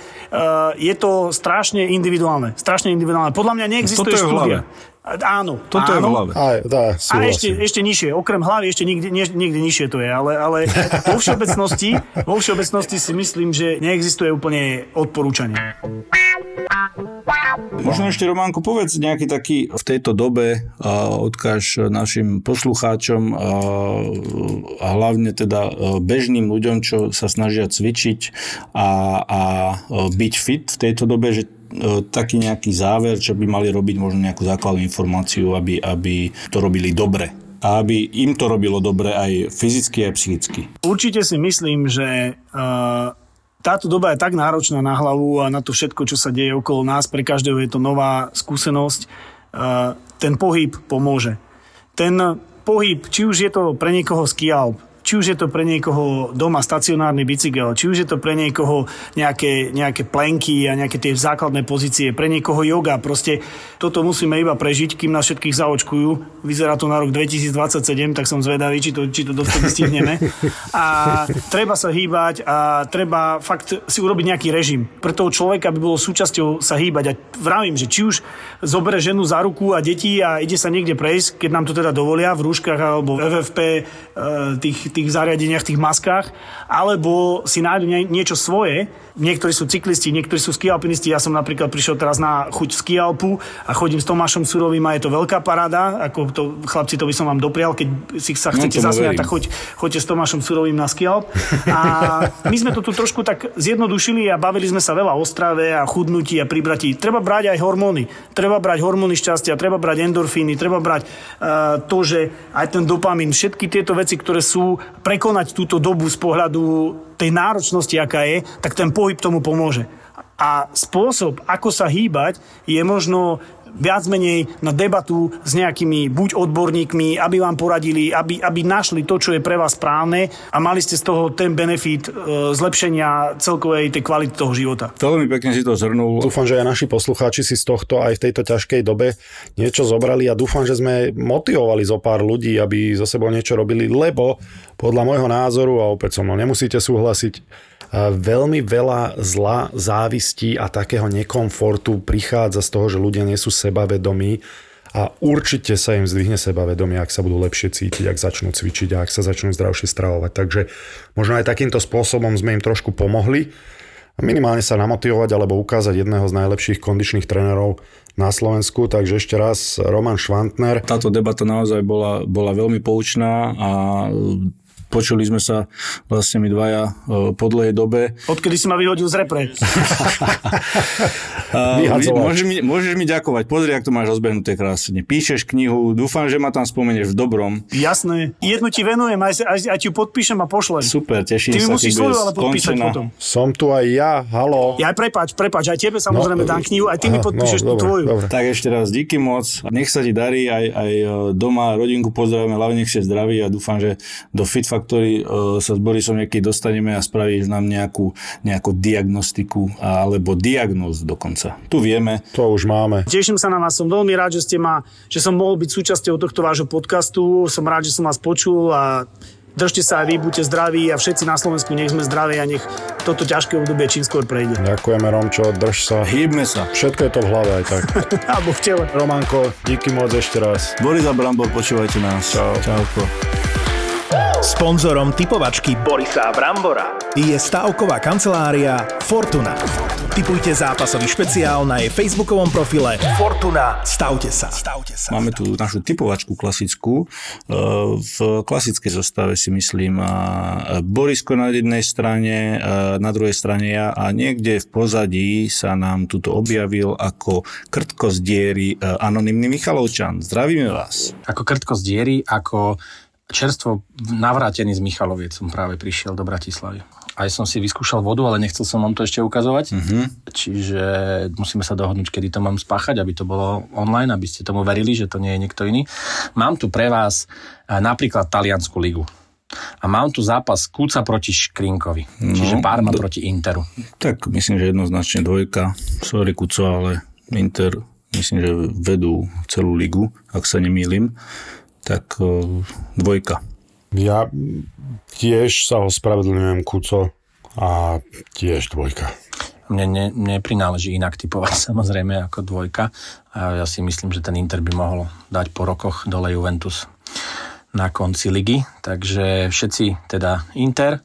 je to strašne individuálne. Strašne individuálne. Podľa mňa neexistuje štúdia. Áno. Toto áno. je v hlave. Aj, dá, a ešte, ešte nižšie. Okrem hlavy ešte nikde, nie, nikde nižšie to je. Ale, ale vo, všeobecnosti, vo všeobecnosti si myslím, že neexistuje úplne odporúčanie. Možno ešte, Románku, povedz nejaký taký v tejto dobe uh, odkáž našim poslucháčom uh, a hlavne teda uh, bežným ľuďom, čo sa snažia cvičiť a, a byť fit v tejto dobe, že E, taký nejaký záver, čo by mali robiť možno nejakú základnú informáciu, aby, aby to robili dobre a aby im to robilo dobre aj fyzicky, aj psychicky. Určite si myslím, že uh, táto doba je tak náročná na hlavu a na to všetko, čo sa deje okolo nás. Pre každého je to nová skúsenosť. Uh, ten pohyb pomôže. Ten pohyb, či už je to pre niekoho ski alp, či už je to pre niekoho doma stacionárny bicykel, či už je to pre niekoho nejaké, nejaké plenky a nejaké tie základné pozície, pre niekoho yoga. Proste toto musíme iba prežiť, kým nás všetkých zaočkujú. Vyzerá to na rok 2027, tak som zvedavý, či to, či to dovtedy stihneme. A treba sa hýbať a treba fakt si urobiť nejaký režim. Pre toho človeka by bolo súčasťou sa hýbať. A vravím, že či už zobere ženu za ruku a deti a ide sa niekde prejsť, keď nám to teda dovolia v rúškach alebo v FFP e, tých, tých zariadeniach, tých maskách, alebo si nájdu nie, niečo svoje. Niektorí sú cyklisti, niektorí sú skialpinisti. Ja som napríklad prišiel teraz na chuť skialpu a chodím s Tomášom Surovým a je to veľká paráda. Ako to, chlapci, to by som vám doprial, keď si sa chcete no, zasmiať, tak choď, choďte s Tomášom Surovým na skialp. A my sme to tu trošku tak zjednodušili a bavili sme sa veľa o strave a chudnutí a pribratí. Treba brať aj hormóny. Treba brať hormóny šťastia, treba brať endorfíny, treba brať uh, to, že aj ten dopamín, všetky tieto veci, ktoré sú prekonať túto dobu z pohľadu tej náročnosti, aká je, tak ten pohyb tomu pomôže. A spôsob, ako sa hýbať, je možno viac menej na debatu s nejakými buď odborníkmi, aby vám poradili, aby, aby našli to, čo je pre vás správne a mali ste z toho ten benefit e, zlepšenia celkovej tej kvality toho života. Veľmi pekne si to zhrnul. Dúfam, že aj naši poslucháči si z tohto aj v tejto ťažkej dobe niečo zobrali a dúfam, že sme motivovali zo pár ľudí, aby zo sebou niečo robili, lebo podľa môjho názoru, a opäť so mnou nemusíte súhlasiť, veľmi veľa zla, závistí a takého nekomfortu prichádza z toho, že ľudia nie sú sebavedomí a určite sa im zdvihne sebavedomie, ak sa budú lepšie cítiť, ak začnú cvičiť a ak sa začnú zdravšie stravovať. Takže možno aj takýmto spôsobom sme im trošku pomohli minimálne sa namotivovať alebo ukázať jedného z najlepších kondičných trénerov na Slovensku. Takže ešte raz Roman Švantner. Táto debata naozaj bola, bola veľmi poučná a Počuli sme sa vlastne my dvaja e, po dlhej dobe. Odkedy si ma vyhodil z repre. <laughs> môžeš, mi, môžeš mi ďakovať. Pozri, ak to máš rozbehnuté krásne. Píšeš knihu, dúfam, že ma tam spomenieš v dobrom. Jasné. Jednu ti venujem, aj, aj, aj ti ju podpíšem a pošlem. Super, teším Ty sa. Ty musíš svoju ale podpísať skončená. potom. Som tu aj ja, halo. Ja prepač, prepač, aj tebe samozrejme no, dám knihu, aj ty aha, mi no, podpíšeš no, tú dobre, tvoju. Dobre. Tak ešte raz díky moc. Nech sa ti darí, aj, aj e, doma rodinku pozdravíme, hlavne nech ste zdraví a dúfam, že do Fit Factory e, sa s Borisom niekedy dostaneme a spravíš nám nejakú, nejakú diagnostiku alebo diagnóz dokonca. Tu vieme. To už máme. Teším sa na vás, som veľmi rád, že ste ma, že som mohol byť súčasťou tohto vášho podcastu. Som rád, že som vás počul a držte sa aj vy, buďte zdraví a všetci na Slovensku nech sme zdraví a nech toto ťažké obdobie čím skôr prejde. Ďakujeme Romčo, drž sa. Hýbme sa. Všetko je to v hlave aj tak. <laughs> Alebo v tele. Romanko, díky moc ešte raz. Boris a Brambor, počúvajte nás. Čau. Čauko. Sponzorom typovačky Borisa Brambora je stavková kancelária Fortuna. Typujte zápasový špeciál na jej facebookovom profile Fortuna. Stavte sa. Stavte sa. Máme tu našu typovačku klasickú. E, v klasickej zostave si myslím Borisko na jednej strane, na druhej strane ja a niekde v pozadí sa nám tuto objavil ako krtko z diery e, anonimný Michalovčan. Zdravíme vás. Ako krtko z diery, ako čerstvo navrátený z Michaloviec som práve prišiel do Bratislavy. Aj som si vyskúšal vodu, ale nechcel som vám to ešte ukazovať. Uh-huh. Čiže musíme sa dohodnúť, kedy to mám spáchať, aby to bolo online, aby ste tomu verili, že to nie je niekto iný. Mám tu pre vás eh, napríklad Taliansku ligu. A mám tu zápas Kúca proti Škrinkovi, no, čiže Parma do, proti Interu. Tak myslím, že jednoznačne dvojka. Sorry Kuco, ale Inter myslím, že vedú celú ligu, ak sa nemýlim tak dvojka. Ja tiež sa ospravedlňujem, Kuco, a tiež dvojka. Mne ne, neprináleží inak typovať <laughs> samozrejme ako dvojka. A ja si myslím, že ten Inter by mohol dať po rokoch dole Juventus na konci ligy. Takže všetci teda Inter,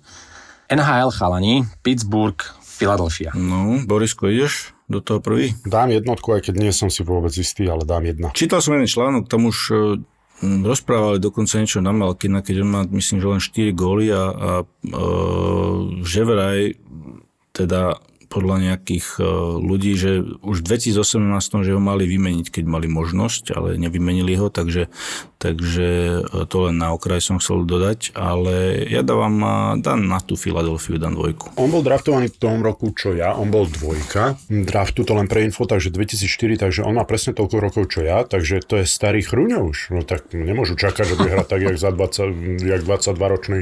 NHL chalani, Pittsburgh, Philadelphia. No, Borisko, ideš do toho prvý? Dám jednotku, aj keď nie som si vôbec istý, ale dám jedna. Čítal som jeden článok, tam už Hm, rozprávali dokonca niečo na Malkina, keď on má, myslím, že len 4 góly a, a e, že vraj teda podľa nejakých ľudí, že už v 2018, že ho mali vymeniť, keď mali možnosť, ale nevymenili ho, takže, takže to len na okraj som chcel dodať, ale ja dávam dám na tú Filadelfiu, dám dvojku. On bol draftovaný v tom roku, čo ja, on bol dvojka. Draftu to len pre info, takže 2004, takže on má presne toľko rokov, čo ja, takže to je starý chrúňa už. No tak nemôžu čakať, že bude hrať tak, jak za 20, jak 22 ročný.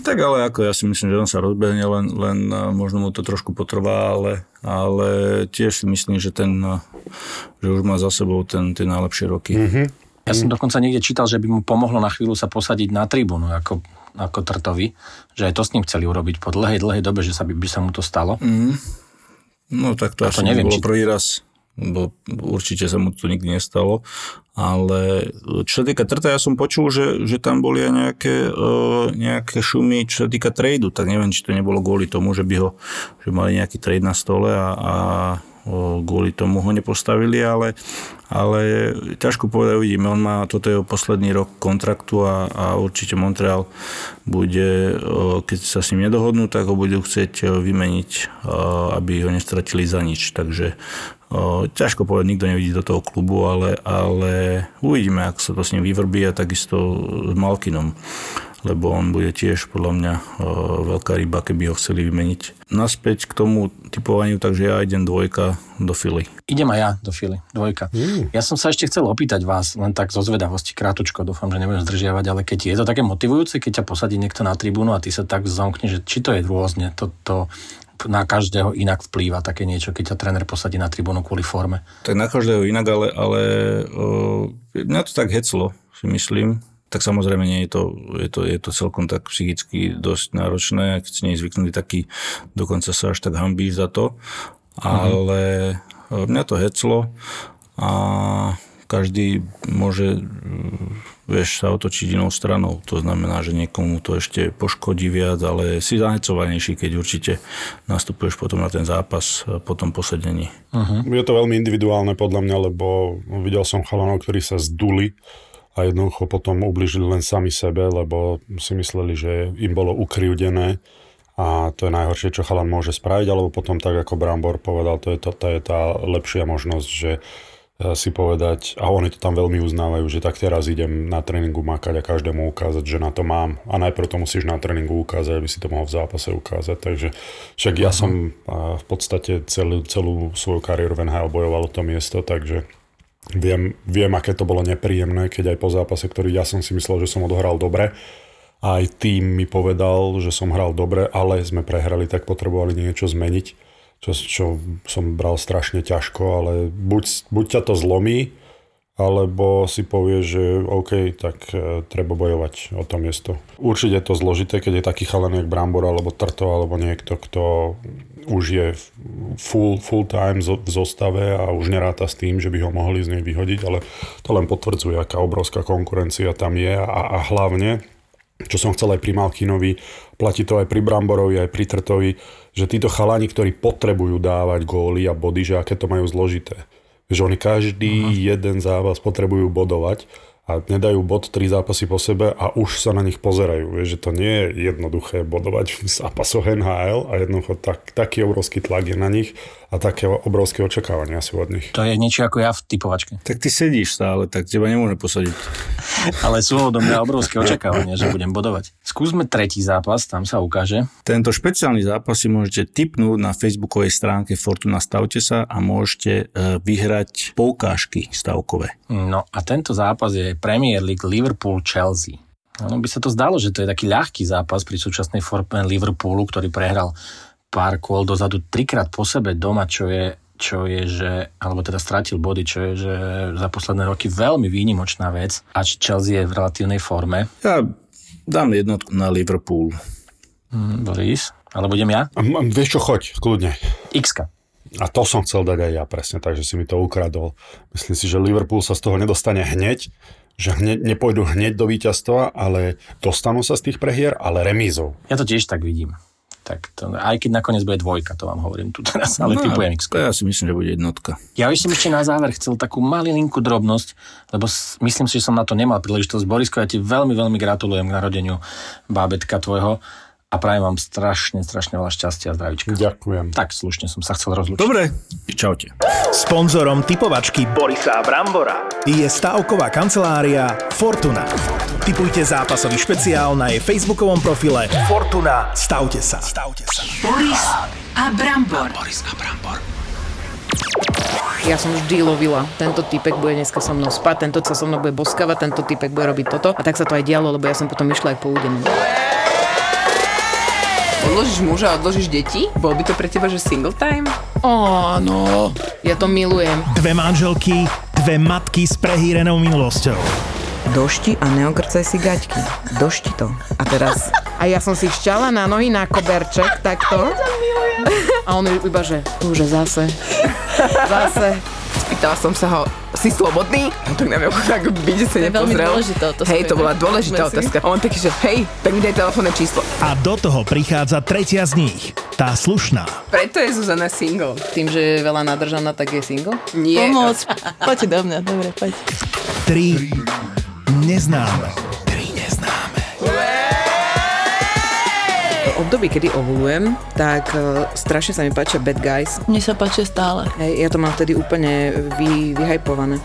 Tak ale ako ja si myslím, že on sa rozbehne, len, len možno mu to trošku potrvá, ale, ale tiež si myslím, že, ten, že už má za sebou ten, tie najlepšie roky. Mm-hmm. Ja som dokonca niekde čítal, že by mu pomohlo na chvíľu sa posadiť na tribúnu, ako, ako Trtovi, že aj to s ním chceli urobiť po dlhej, dlhej dobe, že sa by, by sa mu to stalo. Mm. No tak to, to asi neviem, bolo či... prvý raz bo určite sa mu to nikdy nestalo. Ale čo sa týka trta, ja som počul, že, že tam boli aj nejaké, uh, nejaké šumy, čo sa týka tradu, tak neviem, či to nebolo kvôli tomu, že by ho, že mali nejaký trade na stole a, a kvôli tomu ho nepostavili, ale, ale ťažko povedať, uvidíme. On má, toto je posledný rok kontraktu a, a určite Montreal bude, keď sa s ním nedohodnú, tak ho budú chcieť vymeniť, aby ho nestratili za nič. Takže ťažko povedať, nikto nevidí do toho klubu, ale, ale uvidíme, ako sa to s ním vyvrbí a takisto s Malkinom lebo on bude tiež podľa mňa veľká ryba, keby ho chceli vymeniť. Naspäť k tomu typovaniu, takže ja idem dvojka do Fily. Idem aj ja do Fily, dvojka. Mm. Ja som sa ešte chcel opýtať vás, len tak zo zvedavosti, krátučko, dúfam, že nebudem zdržiavať, ale keď je to také motivujúce, keď ťa posadí niekto na tribúnu a ty sa tak zamkne, že či to je rôzne, to, to na každého inak vplýva také niečo, keď ťa tréner posadí na tribúnu kvôli forme? Tak na každého inak, ale, ale uh, mňa to tak heclo, si myslím tak samozrejme nie je to, je to, je to celkom tak psychicky dosť náročné, keď si nie zvyknutý taký, dokonca sa až tak hambíš za to, ale uh-huh. mňa to heclo a každý môže vieš, sa otočiť inou stranou. To znamená, že niekomu to ešte poškodí viac, ale si zahecovanejší, keď určite nastupuješ potom na ten zápas po tom posedení. Uh-huh. Je to veľmi individuálne podľa mňa, lebo videl som chalanov, ktorí sa zduli a jednoducho potom ubližili len sami sebe, lebo si mysleli, že im bolo ukriúdené a to je najhoršie, čo chalan môže spraviť, alebo potom tak, ako Brambor povedal, to je, to, to je tá lepšia možnosť, že si povedať, a oni to tam veľmi uznávajú, že tak teraz idem na tréningu makať a každému ukázať, že na to mám. A najprv to musíš na tréningu ukázať, aby si to mohol v zápase ukázať. Takže však ja uh-huh. som v podstate celú, celú svoju kariéru v NHL bojoval o to miesto, takže Viem, viem, aké to bolo nepríjemné, keď aj po zápase, ktorý ja som si myslel, že som odohral dobre, aj tým mi povedal, že som hral dobre, ale sme prehrali, tak potrebovali niečo zmeniť, čo, čo som bral strašne ťažko, ale buď, buď ťa to zlomí, alebo si povie, že OK, tak e, treba bojovať o to miesto. Určite je to zložité, keď je taký chalen jak Brambor alebo Trto alebo niekto, kto už je full, full time v zostave a už neráta s tým, že by ho mohli z nej vyhodiť, ale to len potvrdzuje, aká obrovská konkurencia tam je a, a hlavne, čo som chcel aj pri Malkinovi, platí to aj pri Bramborovi, aj pri Trtovi, že títo chalani, ktorí potrebujú dávať góly a body, že aké to majú zložité že oni každý uh-huh. jeden zápas potrebujú bodovať a nedajú bod tri zápasy po sebe a už sa na nich pozerajú. Vieš, že to nie je jednoduché bodovať v zápasoch NHL a jednoducho tak, taký obrovský tlak je na nich a také obrovské očakávania sú od nich. To je niečo ako ja v typovačke. Tak ty sedíš stále, tak teba nemôže posadiť. <laughs> Ale sú odo mňa obrovské očakávania, že budem bodovať. Skúsme tretí zápas, tam sa ukáže. Tento špeciálny zápas si môžete tipnúť na facebookovej stránke Fortuna Stavte sa a môžete e, vyhrať poukážky stavkové. No a tento zápas je Premier League Liverpool-Chelsea. No by sa to zdalo, že to je taký ľahký zápas pri súčasnej forme Liverpoolu, ktorý prehral pár kôl dozadu trikrát po sebe doma, čo je, čo je, že, alebo teda strátil body, čo je, že za posledné roky veľmi výnimočná vec, až Chelsea je v relatívnej forme. Ja dám jednotku na Liverpool. Mm, Boris, ale budem ja? A, vieš čo, choď, kľudne. x a to som chcel dať aj ja presne, takže si mi to ukradol. Myslím si, že Liverpool sa z toho nedostane hneď, že hneď, nepôjdu hneď do víťazstva, ale dostanú sa z tých prehier, ale remízou. Ja to tiež tak vidím tak to, aj keď nakoniec bude dvojka, to vám hovorím tu teraz, ale no, typujem x Ja si myslím, že bude jednotka. Ja by som ešte na záver chcel takú malinku drobnosť, lebo myslím si, že som na to nemal príležitosť. Borisko, ja ti veľmi, veľmi gratulujem k narodeniu bábetka tvojho a prajem vám strašne, strašne veľa šťastia a zdravíčka. Ďakujem. Tak slušne som sa chcel rozlúčiť. Dobre, čaute. Sponzorom typovačky Borisa Brambora je stavková kancelária Fortuna. Typujte zápasový špeciál na jej facebookovom profile Fortuna. Stavte sa. Stavte sa. Boris a Brambor. Boris a Brambor. Ja som vždy lovila. Tento typek bude dneska so mnou spať, tento sa so mnou bude boskavať, tento typek bude robiť toto. A tak sa to aj dialo, lebo ja som potom išla aj po údenu. Odložíš muža, odložíš deti? Bol by to pre teba, že single time? Áno, ja to milujem. Dve manželky, dve matky s prehýrenou minulosťou. Došti a neokrcaj si gaťky. Došti to. A teraz... <laughs> A ja som si šťala na nohy na koberček, takto. A on iba, že už zase, zase. Spýtala som sa ho, si slobodný? On tak na mňa <laughs> tak byde sa To je veľmi nepozrel. dôležitá otázka, Hej, to bola dôležitá otázka. A on taký, že hej, tak mi daj telefónne číslo. A do toho prichádza tretia z nich, tá slušná. Preto je Zuzana single. Tým, že je veľa nadržaná, tak je single. Nie. Pomoc. Poďte do mňa, dobre, poď. Tri neznáme. Období, kedy ovulujem, tak uh, strašne sa mi páčia bad guys. Mne sa páči stále. Hej, ja to mám vtedy úplne vy, vyhajpované.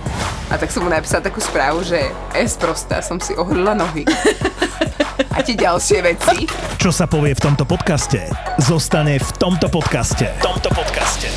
A tak som mu napísala takú správu, že es prostá, som si ohrla nohy. <laughs> A tie ďalšie veci. Čo sa povie v tomto podcaste, zostane v tomto podcaste. V tomto podcaste.